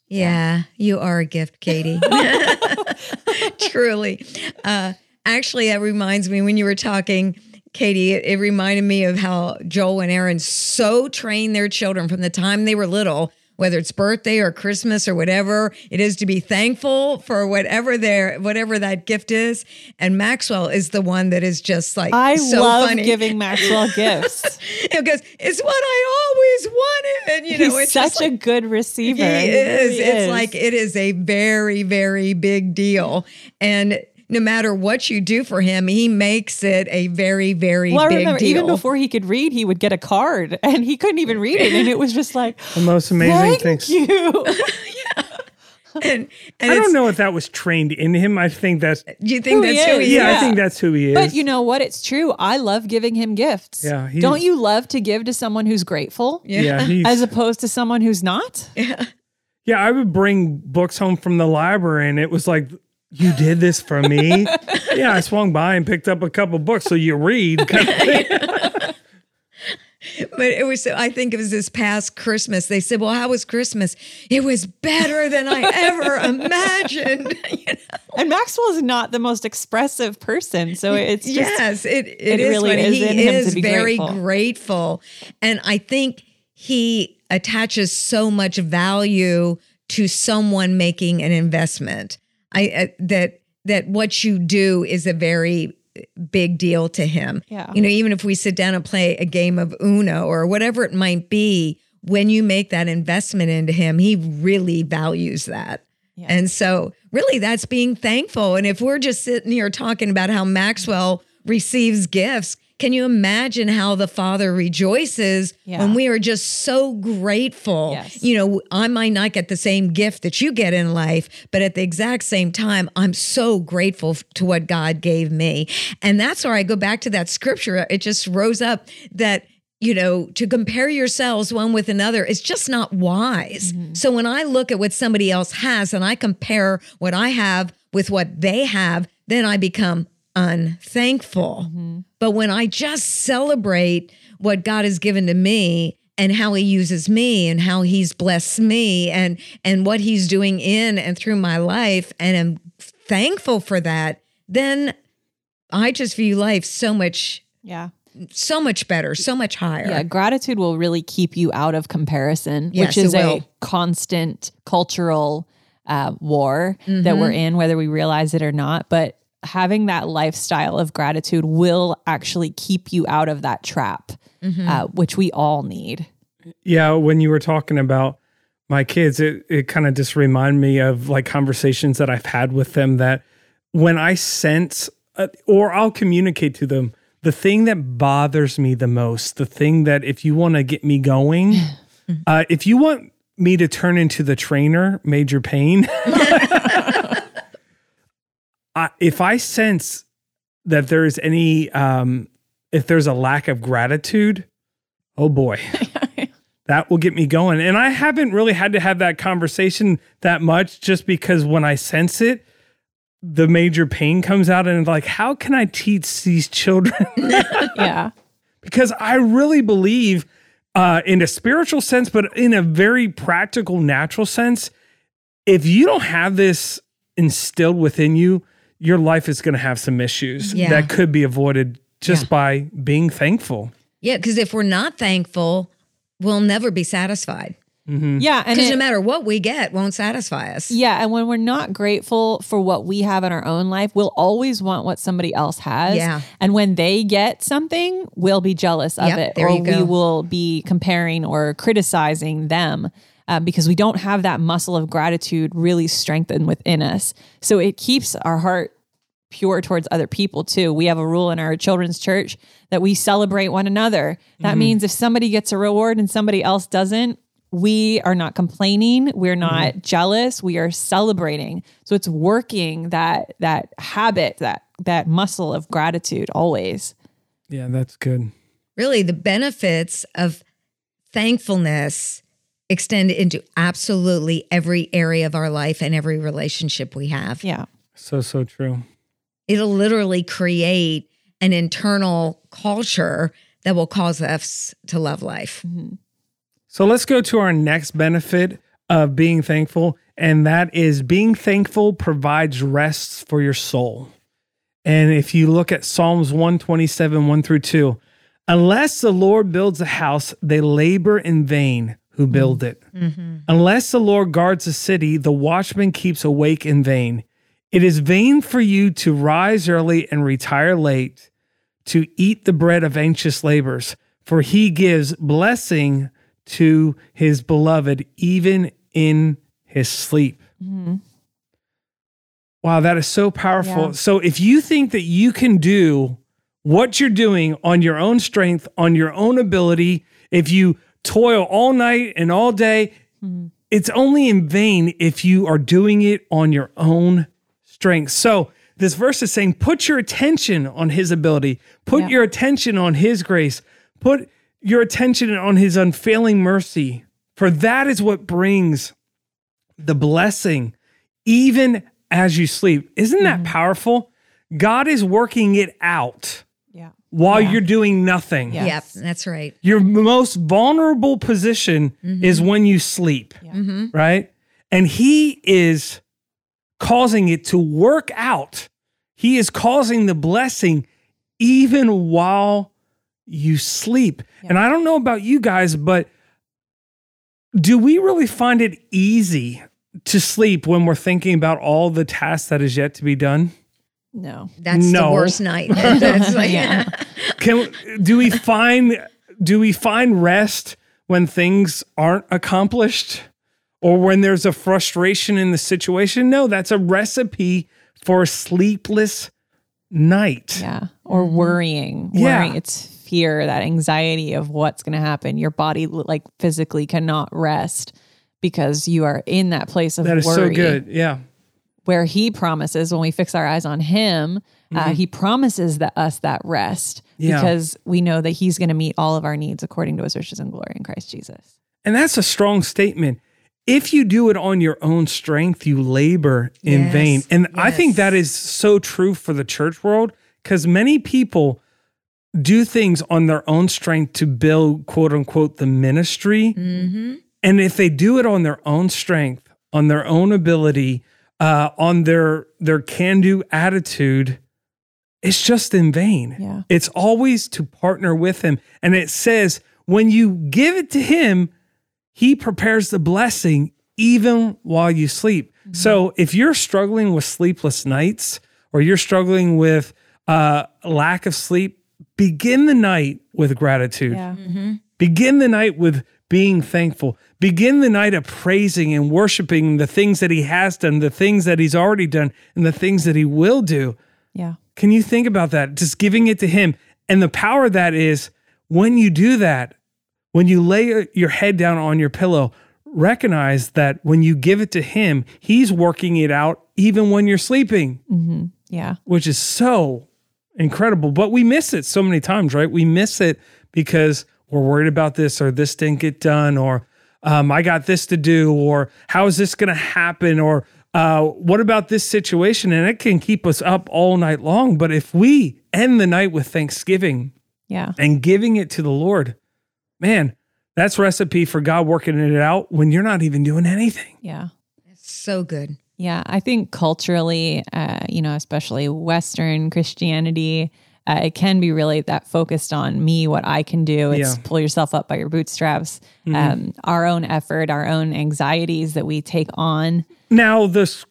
Yeah, you are a gift, Katie. Truly. Uh, actually, that reminds me when you were talking, Katie, it, it reminded me of how Joel and Aaron so trained their children from the time they were little whether it's birthday or Christmas or whatever it is to be thankful for whatever their whatever that gift is. And Maxwell is the one that is just like I so love funny. giving Maxwell gifts because it's what I always wanted. And you know, He's such a good receiver. He, he is. Really it's is. like it is a very very big deal and no matter what you do for him, he makes it a very, very well, big remember, deal. Even before he could read, he would get a card, and he couldn't even read it, and it was just like the most amazing Thank thing. You. yeah. And, and I don't know if that was trained in him. I think that's. Do you think who that's who he is? Yeah, I think that's who he is. But you know what? It's true. I love giving him gifts. Yeah. Don't you love to give to someone who's grateful? Yeah. yeah as opposed to someone who's not? Yeah. Yeah, I would bring books home from the library, and it was like you did this for me? yeah, I swung by and picked up a couple books so you read. But it was i think it was this past christmas they said well how was christmas it was better than i ever imagined you know? and maxwell is not the most expressive person so it's just, yes it, it, it is really funny. is he is very grateful. grateful and i think he attaches so much value to someone making an investment I uh, that that what you do is a very big deal to him. Yeah. You know, even if we sit down and play a game of Uno or whatever it might be, when you make that investment into him, he really values that. Yeah. And so, really, that's being thankful. And if we're just sitting here talking about how Maxwell receives gifts, can you imagine how the Father rejoices yeah. when we are just so grateful? Yes. You know, I might not get the same gift that you get in life, but at the exact same time, I'm so grateful to what God gave me. And that's where I go back to that scripture. It just rose up that you know, to compare yourselves one with another is just not wise. Mm-hmm. So when I look at what somebody else has and I compare what I have with what they have, then I become unthankful. Mm-hmm. But when I just celebrate what God has given to me and how he uses me and how he's blessed me and and what he's doing in and through my life and I'm thankful for that, then I just view life so much yeah so much better, so much higher. Yeah, gratitude will really keep you out of comparison, yes, which is a constant cultural uh, war mm-hmm. that we're in, whether we realize it or not. But having that lifestyle of gratitude will actually keep you out of that trap, mm-hmm. uh, which we all need. Yeah, when you were talking about my kids, it it kind of just remind me of like conversations that I've had with them that when I sense uh, or I'll communicate to them the thing that bothers me the most, the thing that if you want to get me going, uh, if you want me to turn into the trainer, Major Payne, I, if I sense that there is any, um, if there's a lack of gratitude, oh boy. that will get me going. And I haven't really had to have that conversation that much just because when I sense it, the Major Payne comes out and like, how can I teach these children? yeah. Because I really believe uh, in a spiritual sense, but in a very practical, natural sense, if you don't have this instilled within you, your life is going to have some issues yeah. that could be avoided just yeah. by being thankful. Yeah, because if we're not thankful, we'll never be satisfied. Mm-hmm. Yeah, because no matter what we get, won't satisfy us. Yeah, and when we're not grateful for what we have in our own life, we'll always want what somebody else has. Yeah, and when they get something, we'll be jealous of yep, it, or we will be comparing or criticizing them. Uh, because we don't have that muscle of gratitude really strengthened within us. So it keeps our heart pure towards other people too. We have a rule in our children's church that we celebrate one another. That mm-hmm. means if somebody gets a reward and somebody else doesn't, we are not complaining we're not mm-hmm. jealous we are celebrating so it's working that that habit that that muscle of gratitude always yeah that's good really the benefits of thankfulness extend into absolutely every area of our life and every relationship we have. Yeah. So so true. It'll literally create an internal culture that will cause us to love life. Mm-hmm. So let's go to our next benefit of being thankful, and that is being thankful provides rest for your soul. And if you look at Psalms 127, 1 through 2, unless the Lord builds a house, they labor in vain who build it. Mm-hmm. Unless the Lord guards a city, the watchman keeps awake in vain. It is vain for you to rise early and retire late, to eat the bread of anxious labors, for he gives blessing to his beloved, even in his sleep. Mm-hmm. Wow, that is so powerful. Yeah. So if you think that you can do what you're doing on your own strength, on your own ability, if you toil all night and all day, mm-hmm. it's only in vain if you are doing it on your own strength. So this verse is saying, put your attention on his ability, put yeah. your attention on his grace, put your attention on his unfailing mercy, for that is what brings the blessing even as you sleep. Isn't that mm-hmm. powerful? God is working it out. Yeah. While yeah. you're doing nothing. Yes. Yep, that's right. Your most vulnerable position mm-hmm. is when you sleep, yeah. mm-hmm. right? And he is causing it to work out. He is causing the blessing even while you sleep. Yeah. And I don't know about you guys, but do we really find it easy to sleep when we're thinking about all the tasks that is yet to be done? No. That's no. the worst night. That's like, yeah. Can do we find do we find rest when things aren't accomplished or when there's a frustration in the situation? No, that's a recipe for a sleepless night. Yeah. Or worrying. Worrying. Yeah. It's fear, that anxiety of what's going to happen. Your body like physically cannot rest because you are in that place of that is worry. so good. Yeah. Where he promises when we fix our eyes on him, uh, mm-hmm. uh, he promises that us that rest yeah. because we know that he's going to meet all of our needs according to his riches and glory in Christ Jesus. And that's a strong statement. If you do it on your own strength, you labor in yes. vain. And yes. I think that is so true for the church world because many people do things on their own strength to build quote unquote the ministry. Mm-hmm. And if they do it on their own strength, on their own ability, uh, on their their can-do attitude, it's just in vain. Yeah. It's always to partner with him. And it says, when you give it to him, he prepares the blessing even while you sleep. Mm-hmm. So if you're struggling with sleepless nights or you're struggling with uh, lack of sleep, begin the night with gratitude. Yeah. Mm-hmm. Begin the night with being thankful. Begin the night of praising and worshiping the things that he has done, the things that he's already done, and the things that he will do. Yeah. Can you think about that? Just giving it to him. And the power that is when you do that, when you lay your head down on your pillow, recognize that when you give it to him, he's working it out even when you're sleeping. Mm-hmm. Yeah. Which is so incredible. But we miss it so many times, right? We miss it because we're worried about this or this didn't get done or um, I got this to do or how is this going to happen or uh, what about this situation? And it can keep us up all night long. But if we end the night with thanksgiving yeah. and giving it to the Lord, man, that's recipe for God working it out when you're not even doing anything. Yeah. It's so good. Yeah. I think culturally, uh, you know, especially Western Christianity, uh, it can be really that focused on me, what I can do. It's yeah. pull yourself up by your bootstraps, mm-hmm. um, our own effort, our own anxieties that we take on. Now, this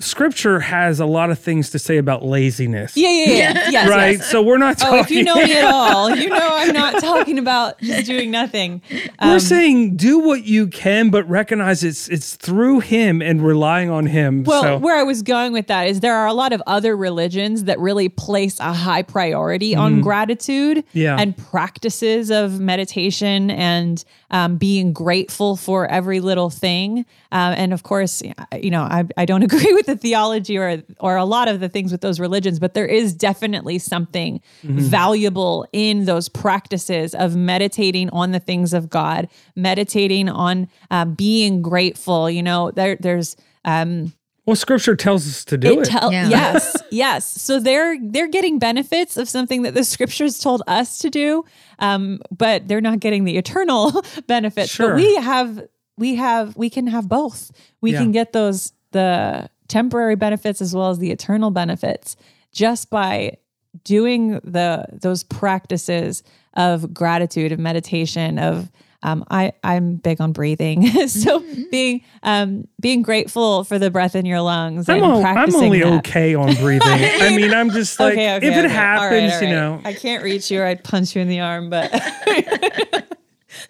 scripture has a lot of things to say about laziness. Yeah, yeah, yeah. yes, right. Yes. So we're not talking. Oh, if you know me at all, you know I'm not talking about just doing nothing. Um, we're saying do what you can, but recognize it's it's through Him and relying on Him. Well, so. where I was going with that is there are a lot of other religions that really place a high priority on mm. gratitude yeah. and practices of meditation and um, being grateful for every little thing. Uh, and of course, you know, I, I don't agree with the theology or or a lot of the things with those religions, but there is definitely something mm-hmm. valuable in those practices of meditating on the things of God, meditating on um, being grateful. You know, there there's um, well, Scripture tells us to do it. it. yeah. Yes, yes. So they're they're getting benefits of something that the Scriptures told us to do, um, but they're not getting the eternal benefits. Sure. But we have we have we can have both. We yeah. can get those the temporary benefits as well as the eternal benefits just by doing the those practices of gratitude, of meditation, of um, I I'm big on breathing, so mm-hmm. being um, being grateful for the breath in your lungs. I'm, o- I'm only that. okay on breathing. I mean, I'm just like okay, okay, if okay. it happens, all right, all right. you know. I can't reach you. I'd punch you in the arm, but.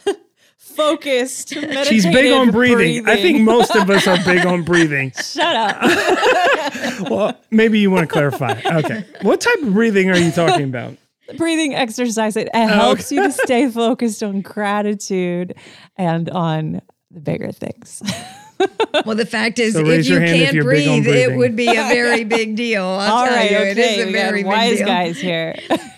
focused. She's big on breathing. breathing. I think most of us are big on breathing. Shut up. well, maybe you want to clarify. Okay. What type of breathing are you talking about? breathing exercise. It, it helps you to stay focused on gratitude and on the bigger things. well, the fact is, so if you can't if breathe, it would be a very big deal. I'll All tell right, you, okay. it is a we very big wise deal. guys here.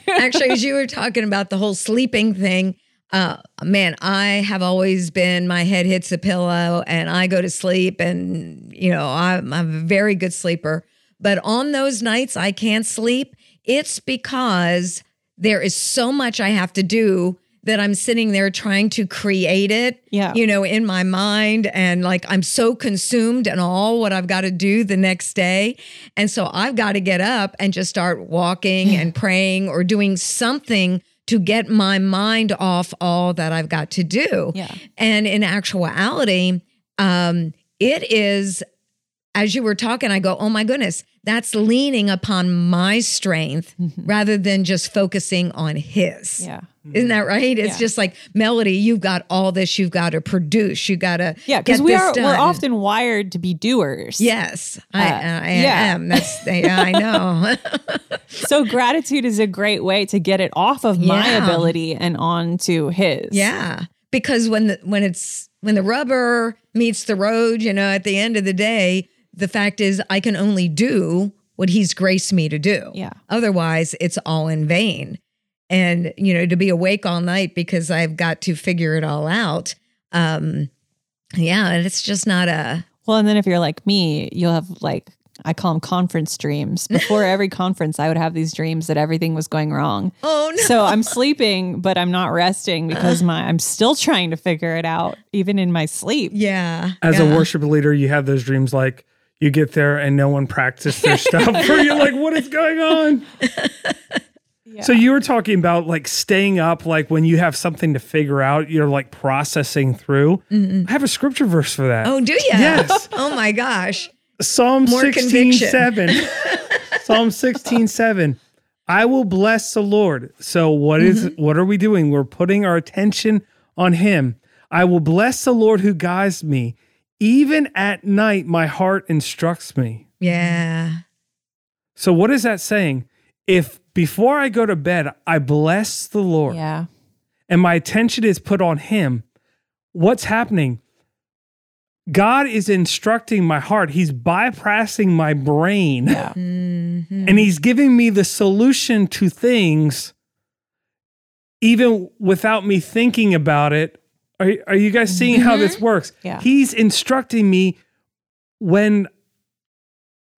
Actually, as you were talking about the whole sleeping thing, uh, man, I have always been my head hits the pillow and I go to sleep, and you know I'm, I'm a very good sleeper. But on those nights I can't sleep, it's because there is so much I have to do that I'm sitting there trying to create it, yeah. you know, in my mind. And like I'm so consumed and all what I've got to do the next day. And so I've got to get up and just start walking and praying or doing something to get my mind off all that I've got to do. Yeah. And in actuality, um, it is, as you were talking, I go, oh my goodness, that's leaning upon my strength mm-hmm. rather than just focusing on his. Yeah. Isn't that right? It's yeah. just like Melody, you've got all this you've got to produce. You got to Yeah, because we are done. we're often wired to be doers. Yes. Uh, I, I yeah. am. That's yeah, I know. so gratitude is a great way to get it off of yeah. my ability and onto his. Yeah. Because when the when it's when the rubber meets the road, you know, at the end of the day, the fact is, I can only do what he's graced me to do. Yeah. Otherwise, it's all in vain. And, you know, to be awake all night because I've got to figure it all out. Um, yeah, And it's just not a. Well, and then if you're like me, you'll have like, I call them conference dreams. Before every conference, I would have these dreams that everything was going wrong. Oh no. So I'm sleeping, but I'm not resting because my I'm still trying to figure it out, even in my sleep. Yeah. As yeah. a worship leader, you have those dreams like you get there and no one practiced their stuff for you're like what is going on Yeah. So you were talking about like staying up, like when you have something to figure out, you're like processing through. Mm-hmm. I have a scripture verse for that. Oh, do you? Yes. oh my gosh. Psalm More 16, 7. Psalm 16, 7. I will bless the Lord. So what is, mm-hmm. what are we doing? We're putting our attention on him. I will bless the Lord who guides me. Even at night, my heart instructs me. Yeah. So what is that saying? If before I go to bed, I bless the Lord. Yeah. And my attention is put on him, what's happening? God is instructing my heart. He's bypassing my brain. Yeah. Mm-hmm. And he's giving me the solution to things even without me thinking about it. Are, are you guys seeing mm-hmm. how this works? Yeah. He's instructing me when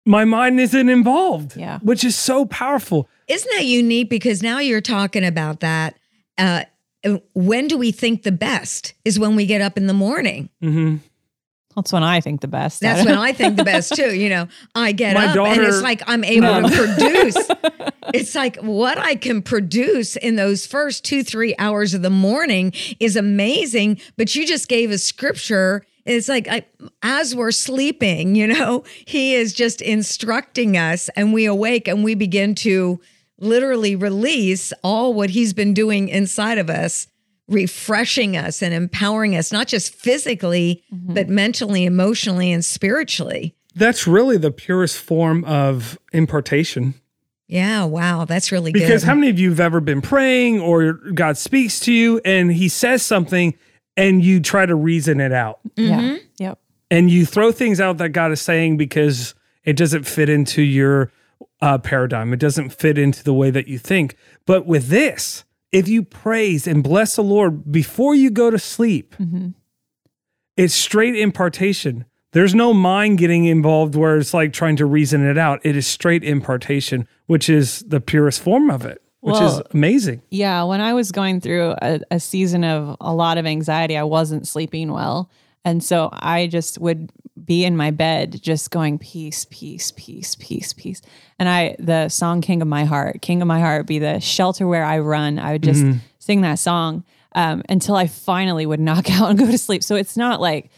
my mind isn't involved. Yeah. Which is so powerful. Isn't that unique? Because now you're talking about that. Uh, when do we think the best is when we get up in the morning. Mm-hmm. That's when I think the best. That's when I think the best too. You know, I get My up daughter, and it's like I'm able no. to produce. it's like what I can produce in those first two, three hours of the morning is amazing. But you just gave a scripture. It's like I, as we're sleeping, you know, he is just instructing us, and we awake and we begin to literally release all what he's been doing inside of us refreshing us and empowering us, not just physically, mm-hmm. but mentally, emotionally, and spiritually. That's really the purest form of impartation. Yeah, wow, that's really because good. Because how many of you have ever been praying or God speaks to you and he says something and you try to reason it out? Mm-hmm. Yeah. Yep. And you throw things out that God is saying because it doesn't fit into your uh, paradigm. It doesn't fit into the way that you think. But with this, if you praise and bless the Lord before you go to sleep, mm-hmm. it's straight impartation. There's no mind getting involved where it's like trying to reason it out. It is straight impartation, which is the purest form of it, which well, is amazing. Yeah. When I was going through a, a season of a lot of anxiety, I wasn't sleeping well. And so I just would be in my bed just going peace, peace, peace, peace, peace. And I the song King of My Heart, King of My Heart be the shelter where I run. I would just mm-hmm. sing that song um, until I finally would knock out and go to sleep. So it's not like,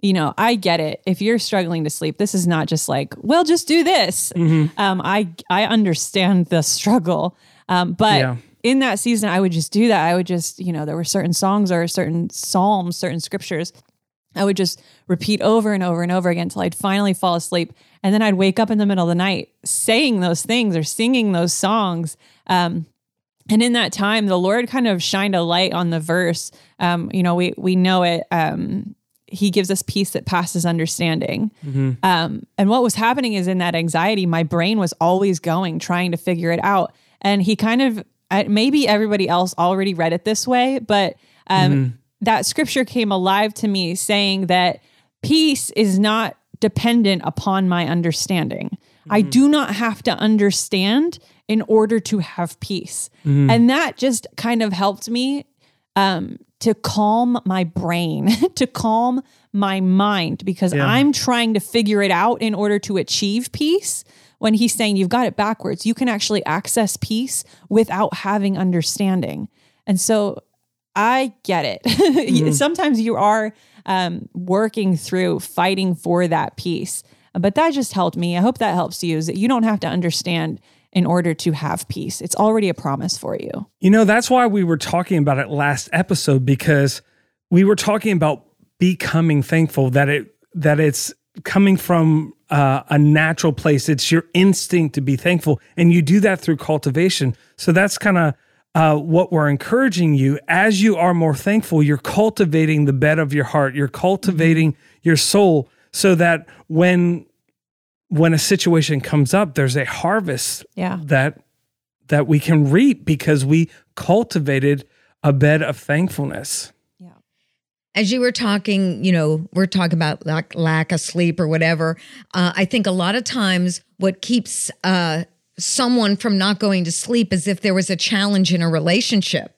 you know, I get it. If you're struggling to sleep, this is not just like, well, just do this. Mm-hmm. Um, I I understand the struggle. Um, but yeah. in that season, I would just do that. I would just, you know, there were certain songs or certain psalms, certain scriptures I would just repeat over and over and over again until I'd finally fall asleep. And then I'd wake up in the middle of the night saying those things or singing those songs. Um, and in that time, the Lord kind of shined a light on the verse. Um, you know, we we know it. Um, he gives us peace that passes understanding. Mm-hmm. Um, and what was happening is in that anxiety, my brain was always going, trying to figure it out. And he kind of, maybe everybody else already read it this way, but um, mm-hmm that scripture came alive to me saying that peace is not dependent upon my understanding. Mm-hmm. I do not have to understand in order to have peace. Mm-hmm. And that just kind of helped me um, to calm my brain, to calm my mind, because yeah. I'm trying to figure it out in order to achieve peace. When he's saying you've got it backwards, you can actually access peace without having understanding. And so I get it. Mm-hmm. Sometimes you are um, working through fighting for that peace, but that just helped me. I hope that helps you. Is that you don't have to understand in order to have peace. It's already a promise for you. You know, that's why we were talking about it last episode because we were talking about becoming thankful that it that it's coming from uh, a natural place. It's your instinct to be thankful, and you do that through cultivation. So that's kind of uh, what we're encouraging you as you are more thankful, you're cultivating the bed of your heart, you're cultivating mm-hmm. your soul so that when when a situation comes up, there's a harvest yeah. that that we can reap because we cultivated a bed of thankfulness. Yeah. As you were talking, you know, we're talking about lack, lack of sleep or whatever. Uh, I think a lot of times what keeps uh, someone from not going to sleep as if there was a challenge in a relationship.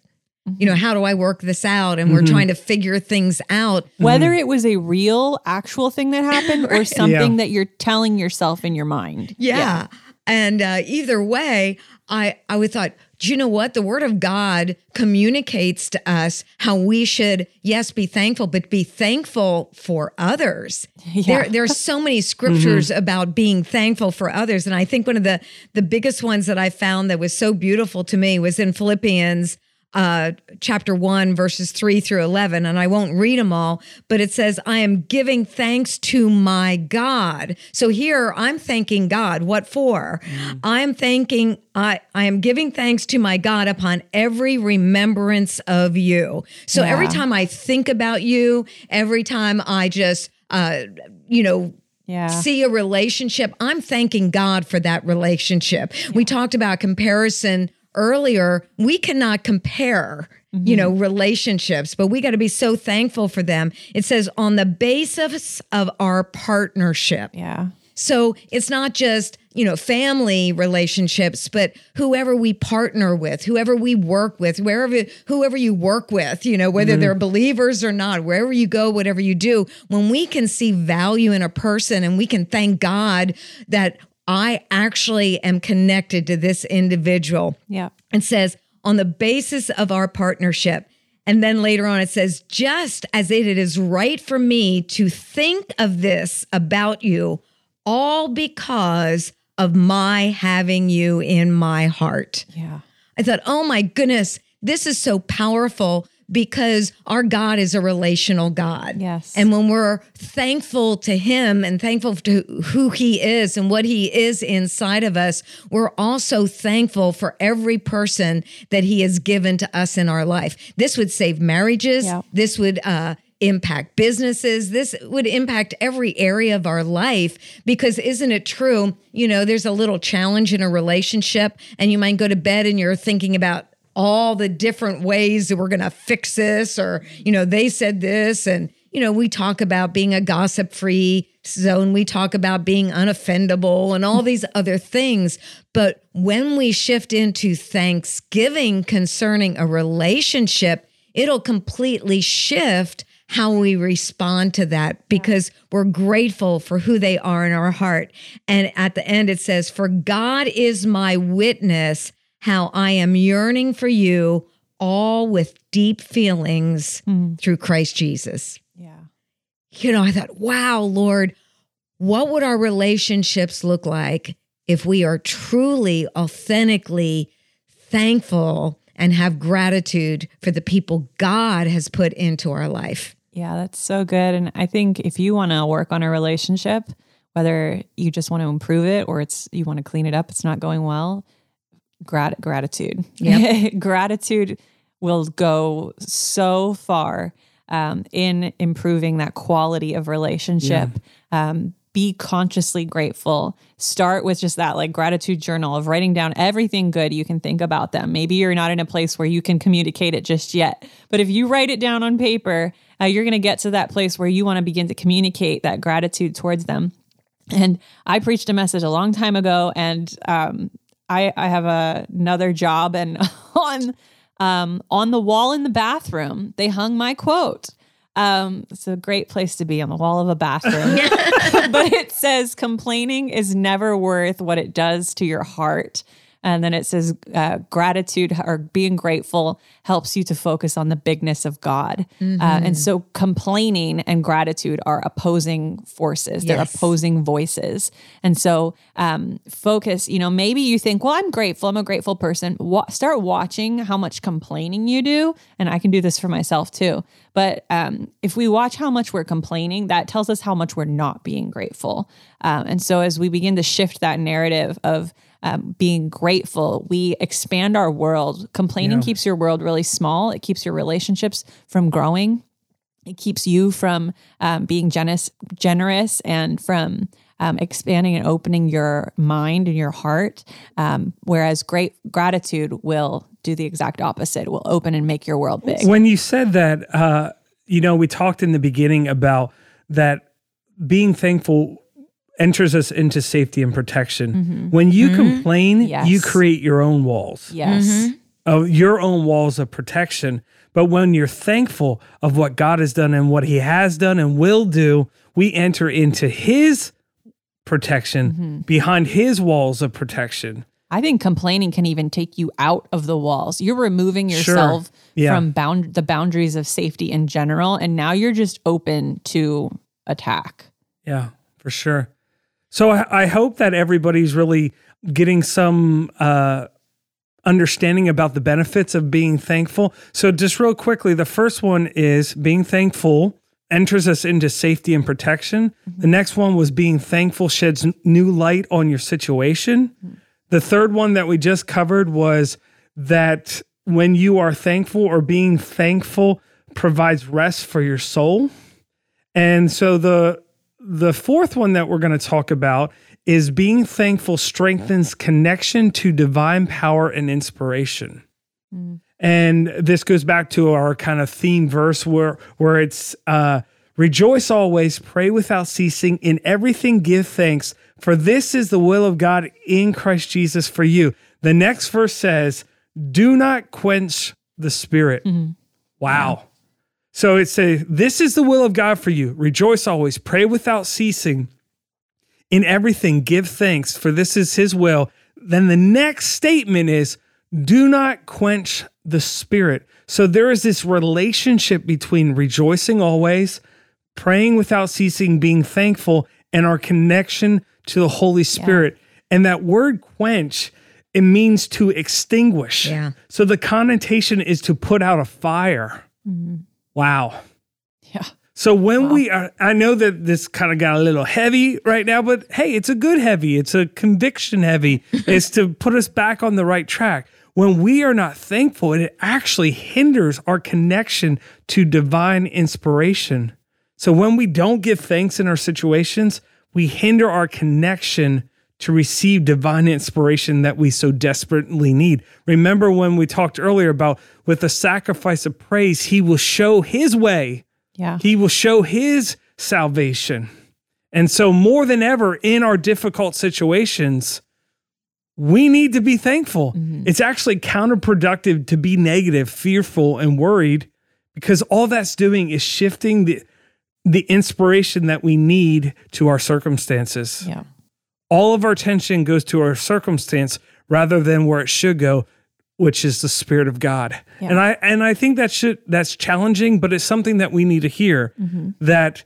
Mm-hmm. You know, how do I work this out? And mm-hmm. we're trying to figure things out. Whether mm-hmm. it was a real, actual thing that happened right. or something yeah. that you're telling yourself in your mind. Yeah. yeah. And uh, either way, I I would thought, do you know what? The Word of God communicates to us how we should, yes, be thankful, but be thankful for others. Yeah. There, are so many scriptures mm-hmm. about being thankful for others, and I think one of the the biggest ones that I found that was so beautiful to me was in Philippians uh, chapter 1, verses 3 through 11, and I won't read them all, but it says, I am giving thanks to my God. So here I'm thanking God. What for? Mm. I'm thanking, I, I am giving thanks to my God upon every remembrance of you. So yeah. every time I think about you, every time I just, uh, you know, yeah. see a relationship, I'm thanking God for that relationship. Yeah. We talked about comparison earlier, we cannot compare Mm-hmm. you know, relationships, but we got to be so thankful for them. It says on the basis of our partnership. Yeah. So it's not just, you know, family relationships, but whoever we partner with, whoever we work with, wherever whoever you work with, you know, whether mm-hmm. they're believers or not, wherever you go, whatever you do, when we can see value in a person and we can thank God that I actually am connected to this individual. Yeah. And says, on the basis of our partnership. And then later on, it says, just as it is right for me to think of this about you, all because of my having you in my heart. Yeah. I thought, oh my goodness, this is so powerful because our God is a relational God. Yes. And when we're thankful to Him and thankful to who He is and what He is inside of us, we're also thankful for every person that He has given to us in our life. This would save marriages. Yeah. This would, uh, impact businesses. This would impact every area of our life because isn't it true? You know, there's a little challenge in a relationship and you might go to bed and you're thinking about all the different ways that we're going to fix this or you know they said this and you know we talk about being a gossip free zone we talk about being unoffendable and all these other things but when we shift into thanksgiving concerning a relationship it'll completely shift how we respond to that because we're grateful for who they are in our heart. And at the end, it says, For God is my witness how I am yearning for you, all with deep feelings mm. through Christ Jesus. Yeah. You know, I thought, wow, Lord, what would our relationships look like if we are truly, authentically thankful and have gratitude for the people God has put into our life? Yeah, that's so good. And I think if you want to work on a relationship, whether you just want to improve it or it's you want to clean it up, it's not going well, grat- gratitude. Yep. gratitude will go so far um, in improving that quality of relationship. Yeah. Um, be consciously grateful. Start with just that like gratitude journal of writing down everything good you can think about them. Maybe you're not in a place where you can communicate it just yet, but if you write it down on paper, uh, you're going to get to that place where you want to begin to communicate that gratitude towards them. And I preached a message a long time ago, and um, I, I have a, another job and on um, on the wall in the bathroom, they hung my quote. Um, it's a great place to be on the wall of a bathroom. but it says complaining is never worth what it does to your heart. And then it says uh, gratitude or being grateful helps you to focus on the bigness of God. Mm-hmm. Uh, and so complaining and gratitude are opposing forces, they're yes. opposing voices. And so um, focus, you know, maybe you think, well, I'm grateful, I'm a grateful person. Wa- start watching how much complaining you do. And I can do this for myself too. But um, if we watch how much we're complaining, that tells us how much we're not being grateful. Um, and so as we begin to shift that narrative of, um, being grateful, we expand our world. Complaining yeah. keeps your world really small. It keeps your relationships from growing. It keeps you from um, being generous, generous, and from um, expanding and opening your mind and your heart. Um, whereas great gratitude will do the exact opposite. Will open and make your world big. When you said that, uh, you know, we talked in the beginning about that being thankful enters us into safety and protection. Mm-hmm. When you mm-hmm. complain, yes. you create your own walls. Yes. Mm-hmm. Of your own walls of protection. But when you're thankful of what God has done and what he has done and will do, we enter into his protection, mm-hmm. behind his walls of protection. I think complaining can even take you out of the walls. You're removing yourself sure. yeah. from bound the boundaries of safety in general and now you're just open to attack. Yeah, for sure. So I, I hope that everybody's really getting some uh, understanding about the benefits of being thankful. So, just real quickly, the first one is being thankful enters us into safety and protection. Mm-hmm. The next one was being thankful sheds new light on your situation. Mm-hmm. The third one that we just covered was that when you are thankful or being thankful provides rest for your soul. And so the the fourth one that we're going to talk about is being thankful strengthens connection to divine power and inspiration. Mm. And this goes back to our kind of theme verse where where it's uh, rejoice always, pray without ceasing, in everything give thanks, for this is the will of God in Christ Jesus for you. The next verse says, "Do not quench the spirit." Mm-hmm. Wow. Yeah. So it says, This is the will of God for you. Rejoice always, pray without ceasing. In everything, give thanks, for this is his will. Then the next statement is, Do not quench the spirit. So there is this relationship between rejoicing always, praying without ceasing, being thankful, and our connection to the Holy Spirit. Yeah. And that word quench, it means to extinguish. Yeah. So the connotation is to put out a fire. Mm-hmm. Wow. Yeah. So when wow. we are, I know that this kind of got a little heavy right now, but hey, it's a good heavy. It's a conviction heavy. it's to put us back on the right track. When we are not thankful, it actually hinders our connection to divine inspiration. So when we don't give thanks in our situations, we hinder our connection to receive divine inspiration that we so desperately need. Remember when we talked earlier about with the sacrifice of praise, he will show his way. Yeah. He will show his salvation. And so more than ever in our difficult situations, we need to be thankful. Mm-hmm. It's actually counterproductive to be negative, fearful, and worried because all that's doing is shifting the the inspiration that we need to our circumstances. Yeah all of our attention goes to our circumstance rather than where it should go which is the spirit of god yeah. and i and i think that should that's challenging but it's something that we need to hear mm-hmm. that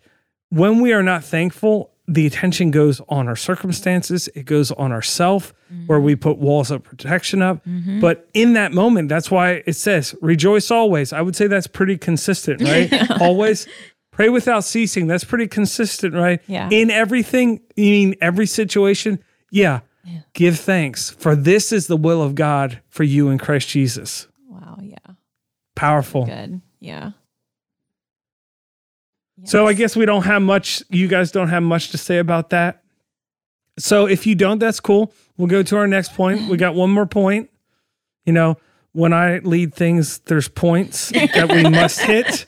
when we are not thankful the attention goes on our circumstances it goes on ourself mm-hmm. where we put walls of protection up mm-hmm. but in that moment that's why it says rejoice always i would say that's pretty consistent right always Pray without ceasing. That's pretty consistent, right? Yeah. In everything, you mean every situation? Yeah. yeah. Give thanks, for this is the will of God for you in Christ Jesus. Wow. Yeah. Powerful. Good. Yeah. Yes. So I guess we don't have much, you guys don't have much to say about that. So if you don't, that's cool. We'll go to our next point. We got one more point. You know, when I lead things, there's points that we must hit.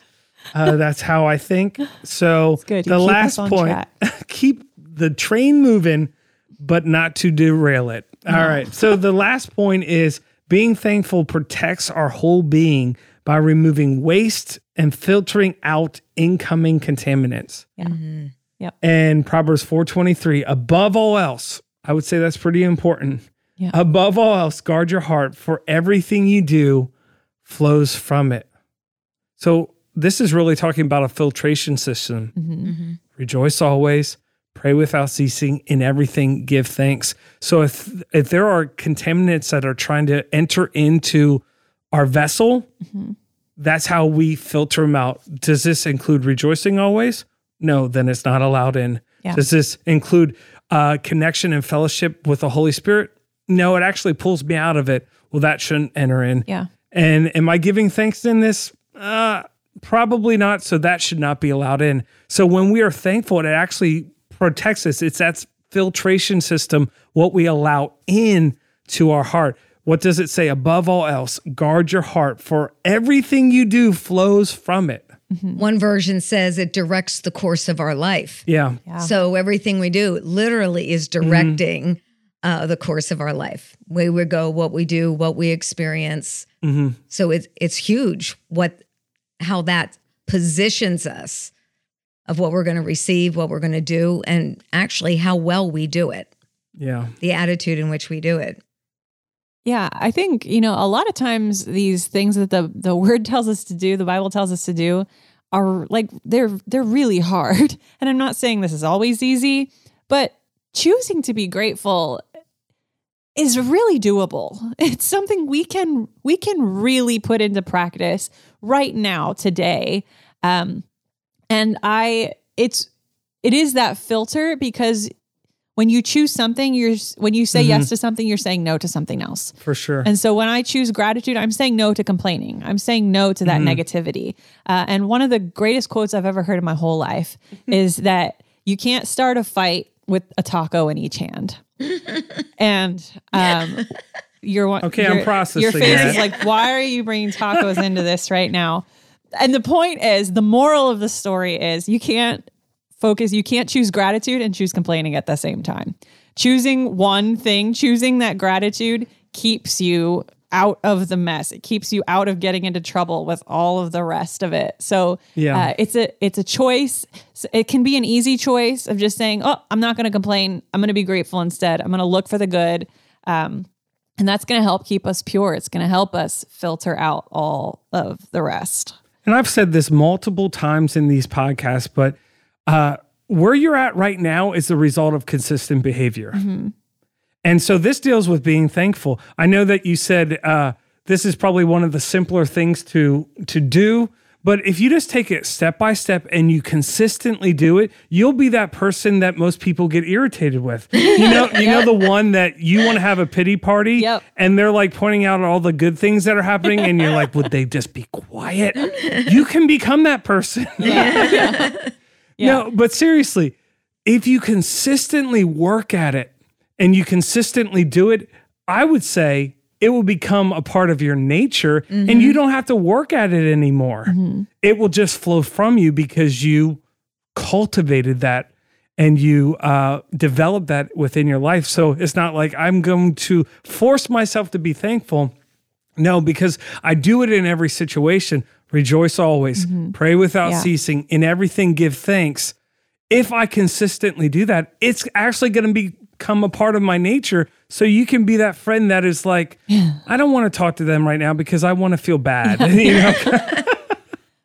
Uh, that's how I think. So the last point, keep the train moving, but not to derail it. No. All right. So the last point is being thankful protects our whole being by removing waste and filtering out incoming contaminants. Yeah. Mm-hmm. Yep. And Proverbs 423, above all else, I would say that's pretty important. Yeah. Above all else, guard your heart, for everything you do flows from it. So this is really talking about a filtration system. Mm-hmm. Mm-hmm. Rejoice always, pray without ceasing, in everything give thanks. So if if there are contaminants that are trying to enter into our vessel, mm-hmm. that's how we filter them out. Does this include rejoicing always? No, then it's not allowed in. Yeah. Does this include uh, connection and fellowship with the Holy Spirit? No, it actually pulls me out of it. Well, that shouldn't enter in. Yeah. And am I giving thanks in this? Uh, Probably not. So that should not be allowed in. So when we are thankful, it actually protects us. It's that filtration system, what we allow in to our heart. What does it say? Above all else, guard your heart, for everything you do flows from it. Mm-hmm. One version says it directs the course of our life. Yeah. yeah. So everything we do literally is mm-hmm. directing mm-hmm. uh, the course of our life. Where we go, what we do, what we experience. Mm-hmm. So it's it's huge what how that positions us of what we're going to receive, what we're going to do, and actually how well we do it. Yeah. The attitude in which we do it. Yeah, I think, you know, a lot of times these things that the the word tells us to do, the Bible tells us to do, are like they're they're really hard. And I'm not saying this is always easy, but choosing to be grateful is really doable. It's something we can we can really put into practice right now today. Um and I it's it is that filter because when you choose something, you're when you say mm-hmm. yes to something, you're saying no to something else. For sure. And so when I choose gratitude, I'm saying no to complaining. I'm saying no to that mm-hmm. negativity. Uh, and one of the greatest quotes I've ever heard in my whole life is that you can't start a fight with a taco in each hand. and um, you're okay. Your, I'm processing. Your face is like, why are you bringing tacos into this right now? And the point is, the moral of the story is, you can't focus. You can't choose gratitude and choose complaining at the same time. Choosing one thing, choosing that gratitude keeps you out of the mess. It keeps you out of getting into trouble with all of the rest of it. So yeah, uh, it's a it's a choice. So it can be an easy choice of just saying, "Oh, I'm not going to complain. I'm going to be grateful instead. I'm going to look for the good." Um, and that's going to help keep us pure. It's going to help us filter out all of the rest. And I've said this multiple times in these podcasts, but uh, where you're at right now is the result of consistent behavior. Mm-hmm. And so this deals with being thankful. I know that you said uh, this is probably one of the simpler things to to do, but if you just take it step by step and you consistently do it, you'll be that person that most people get irritated with. You know, you know the one that you want to have a pity party yep. and they're like pointing out all the good things that are happening and you're like, would they just be quiet? You can become that person. Yeah. yeah. No, but seriously, if you consistently work at it and you consistently do it, I would say it will become a part of your nature mm-hmm. and you don't have to work at it anymore. Mm-hmm. It will just flow from you because you cultivated that and you uh, develop that within your life. So it's not like I'm going to force myself to be thankful. No, because I do it in every situation. Rejoice always, mm-hmm. pray without yeah. ceasing, in everything give thanks. If I consistently do that, it's actually going to become a part of my nature. So you can be that friend that is like, yeah. I don't want to talk to them right now because I want to feel bad. you know?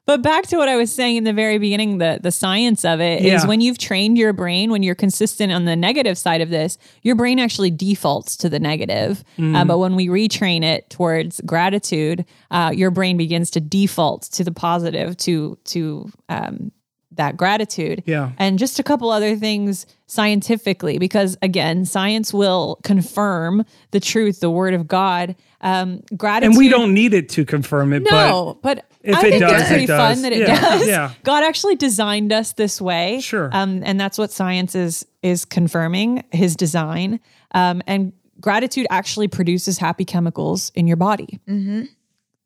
But back to what I was saying in the very beginning, the the science of it yeah. is when you've trained your brain, when you're consistent on the negative side of this, your brain actually defaults to the negative. Mm. Uh, but when we retrain it towards gratitude, uh, your brain begins to default to the positive, to to um, that gratitude. Yeah. And just a couple other things scientifically, because again, science will confirm the truth, the word of God. Um, gratitude. And we don't need it to confirm it. No, but, but if I think does, it's pretty it fun that it yeah. does. Yeah. God actually designed us this way. Sure. Um, and that's what science is is confirming his design. Um, and gratitude actually produces happy chemicals in your body. Mm-hmm.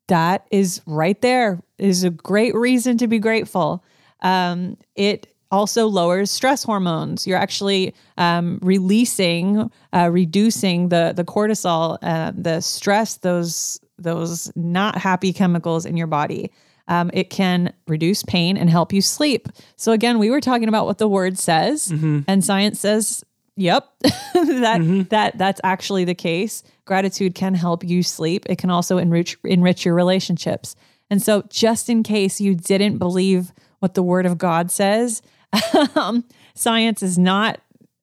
That is right there. Is a great reason to be grateful. Um, it also lowers stress hormones. You're actually um, releasing, uh, reducing the the cortisol, uh, the stress, those those not happy chemicals in your body. Um, it can reduce pain and help you sleep. So again, we were talking about what the word says, mm-hmm. and science says, "Yep, that mm-hmm. that that's actually the case." Gratitude can help you sleep. It can also enrich enrich your relationships. And so, just in case you didn't believe what the Word of God says, um, science is not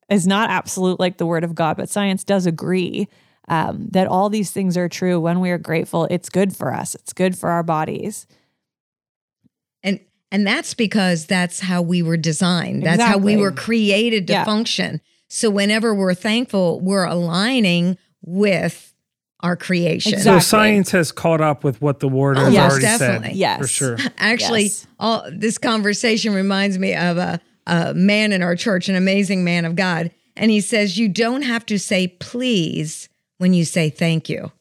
is not absolute like the Word of God, but science does agree um, that all these things are true. When we are grateful it's good for us. It's good for our bodies. And and that's because that's how we were designed. That's exactly. how we were created to yeah. function. So whenever we're thankful we're aligning with our creation. Exactly. So science has caught up with what the word has yes, already definitely. said. Yes, for sure. Actually, yes. all this conversation reminds me of a, a man in our church, an amazing man of God, and he says you don't have to say please when you say thank you.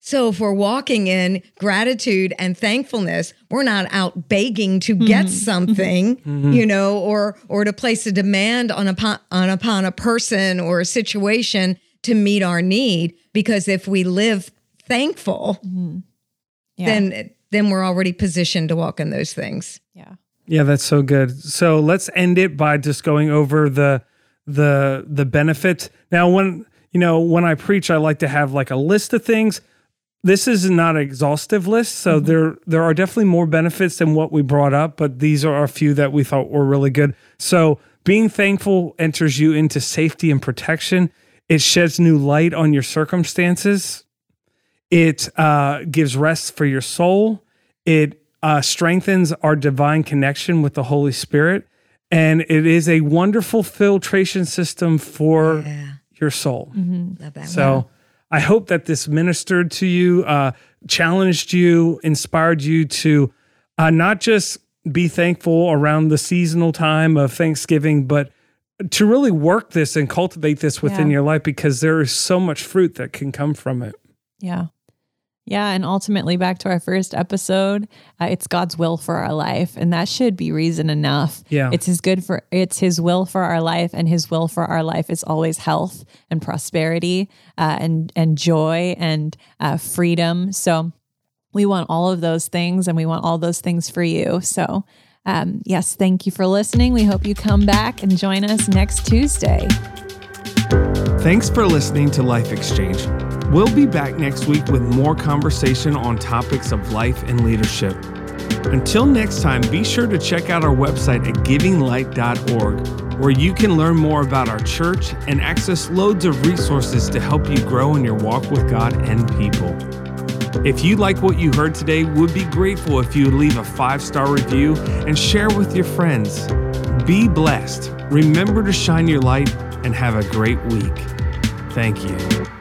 So if we're walking in gratitude and thankfulness, we're not out begging to get mm-hmm. something, mm-hmm. you know, or or to place a demand on upon on upon a person or a situation to meet our need. Because if we live thankful, mm-hmm. yeah. then then we're already positioned to walk in those things. Yeah. Yeah, that's so good. So let's end it by just going over the the the benefits. Now when you know, when I preach, I like to have like a list of things. This is not an exhaustive list, so mm-hmm. there there are definitely more benefits than what we brought up, but these are a few that we thought were really good. So being thankful enters you into safety and protection. It sheds new light on your circumstances. It uh, gives rest for your soul. It uh, strengthens our divine connection with the Holy Spirit. And it is a wonderful filtration system for yeah. your soul. Mm-hmm. So I hope that this ministered to you, uh, challenged you, inspired you to uh, not just be thankful around the seasonal time of Thanksgiving, but to really work this and cultivate this within yeah. your life because there is so much fruit that can come from it. Yeah. Yeah. And ultimately, back to our first episode, uh, it's God's will for our life. And that should be reason enough. Yeah. It's his good for, it's his will for our life. And his will for our life is always health and prosperity uh, and, and joy and uh, freedom. So we want all of those things and we want all those things for you. So, um, yes, thank you for listening. We hope you come back and join us next Tuesday. Thanks for listening to Life Exchange. We'll be back next week with more conversation on topics of life and leadership. Until next time, be sure to check out our website at givinglight.org, where you can learn more about our church and access loads of resources to help you grow in your walk with God and people. If you like what you heard today, would be grateful if you leave a five star review and share with your friends. Be blessed. Remember to shine your light and have a great week. Thank you.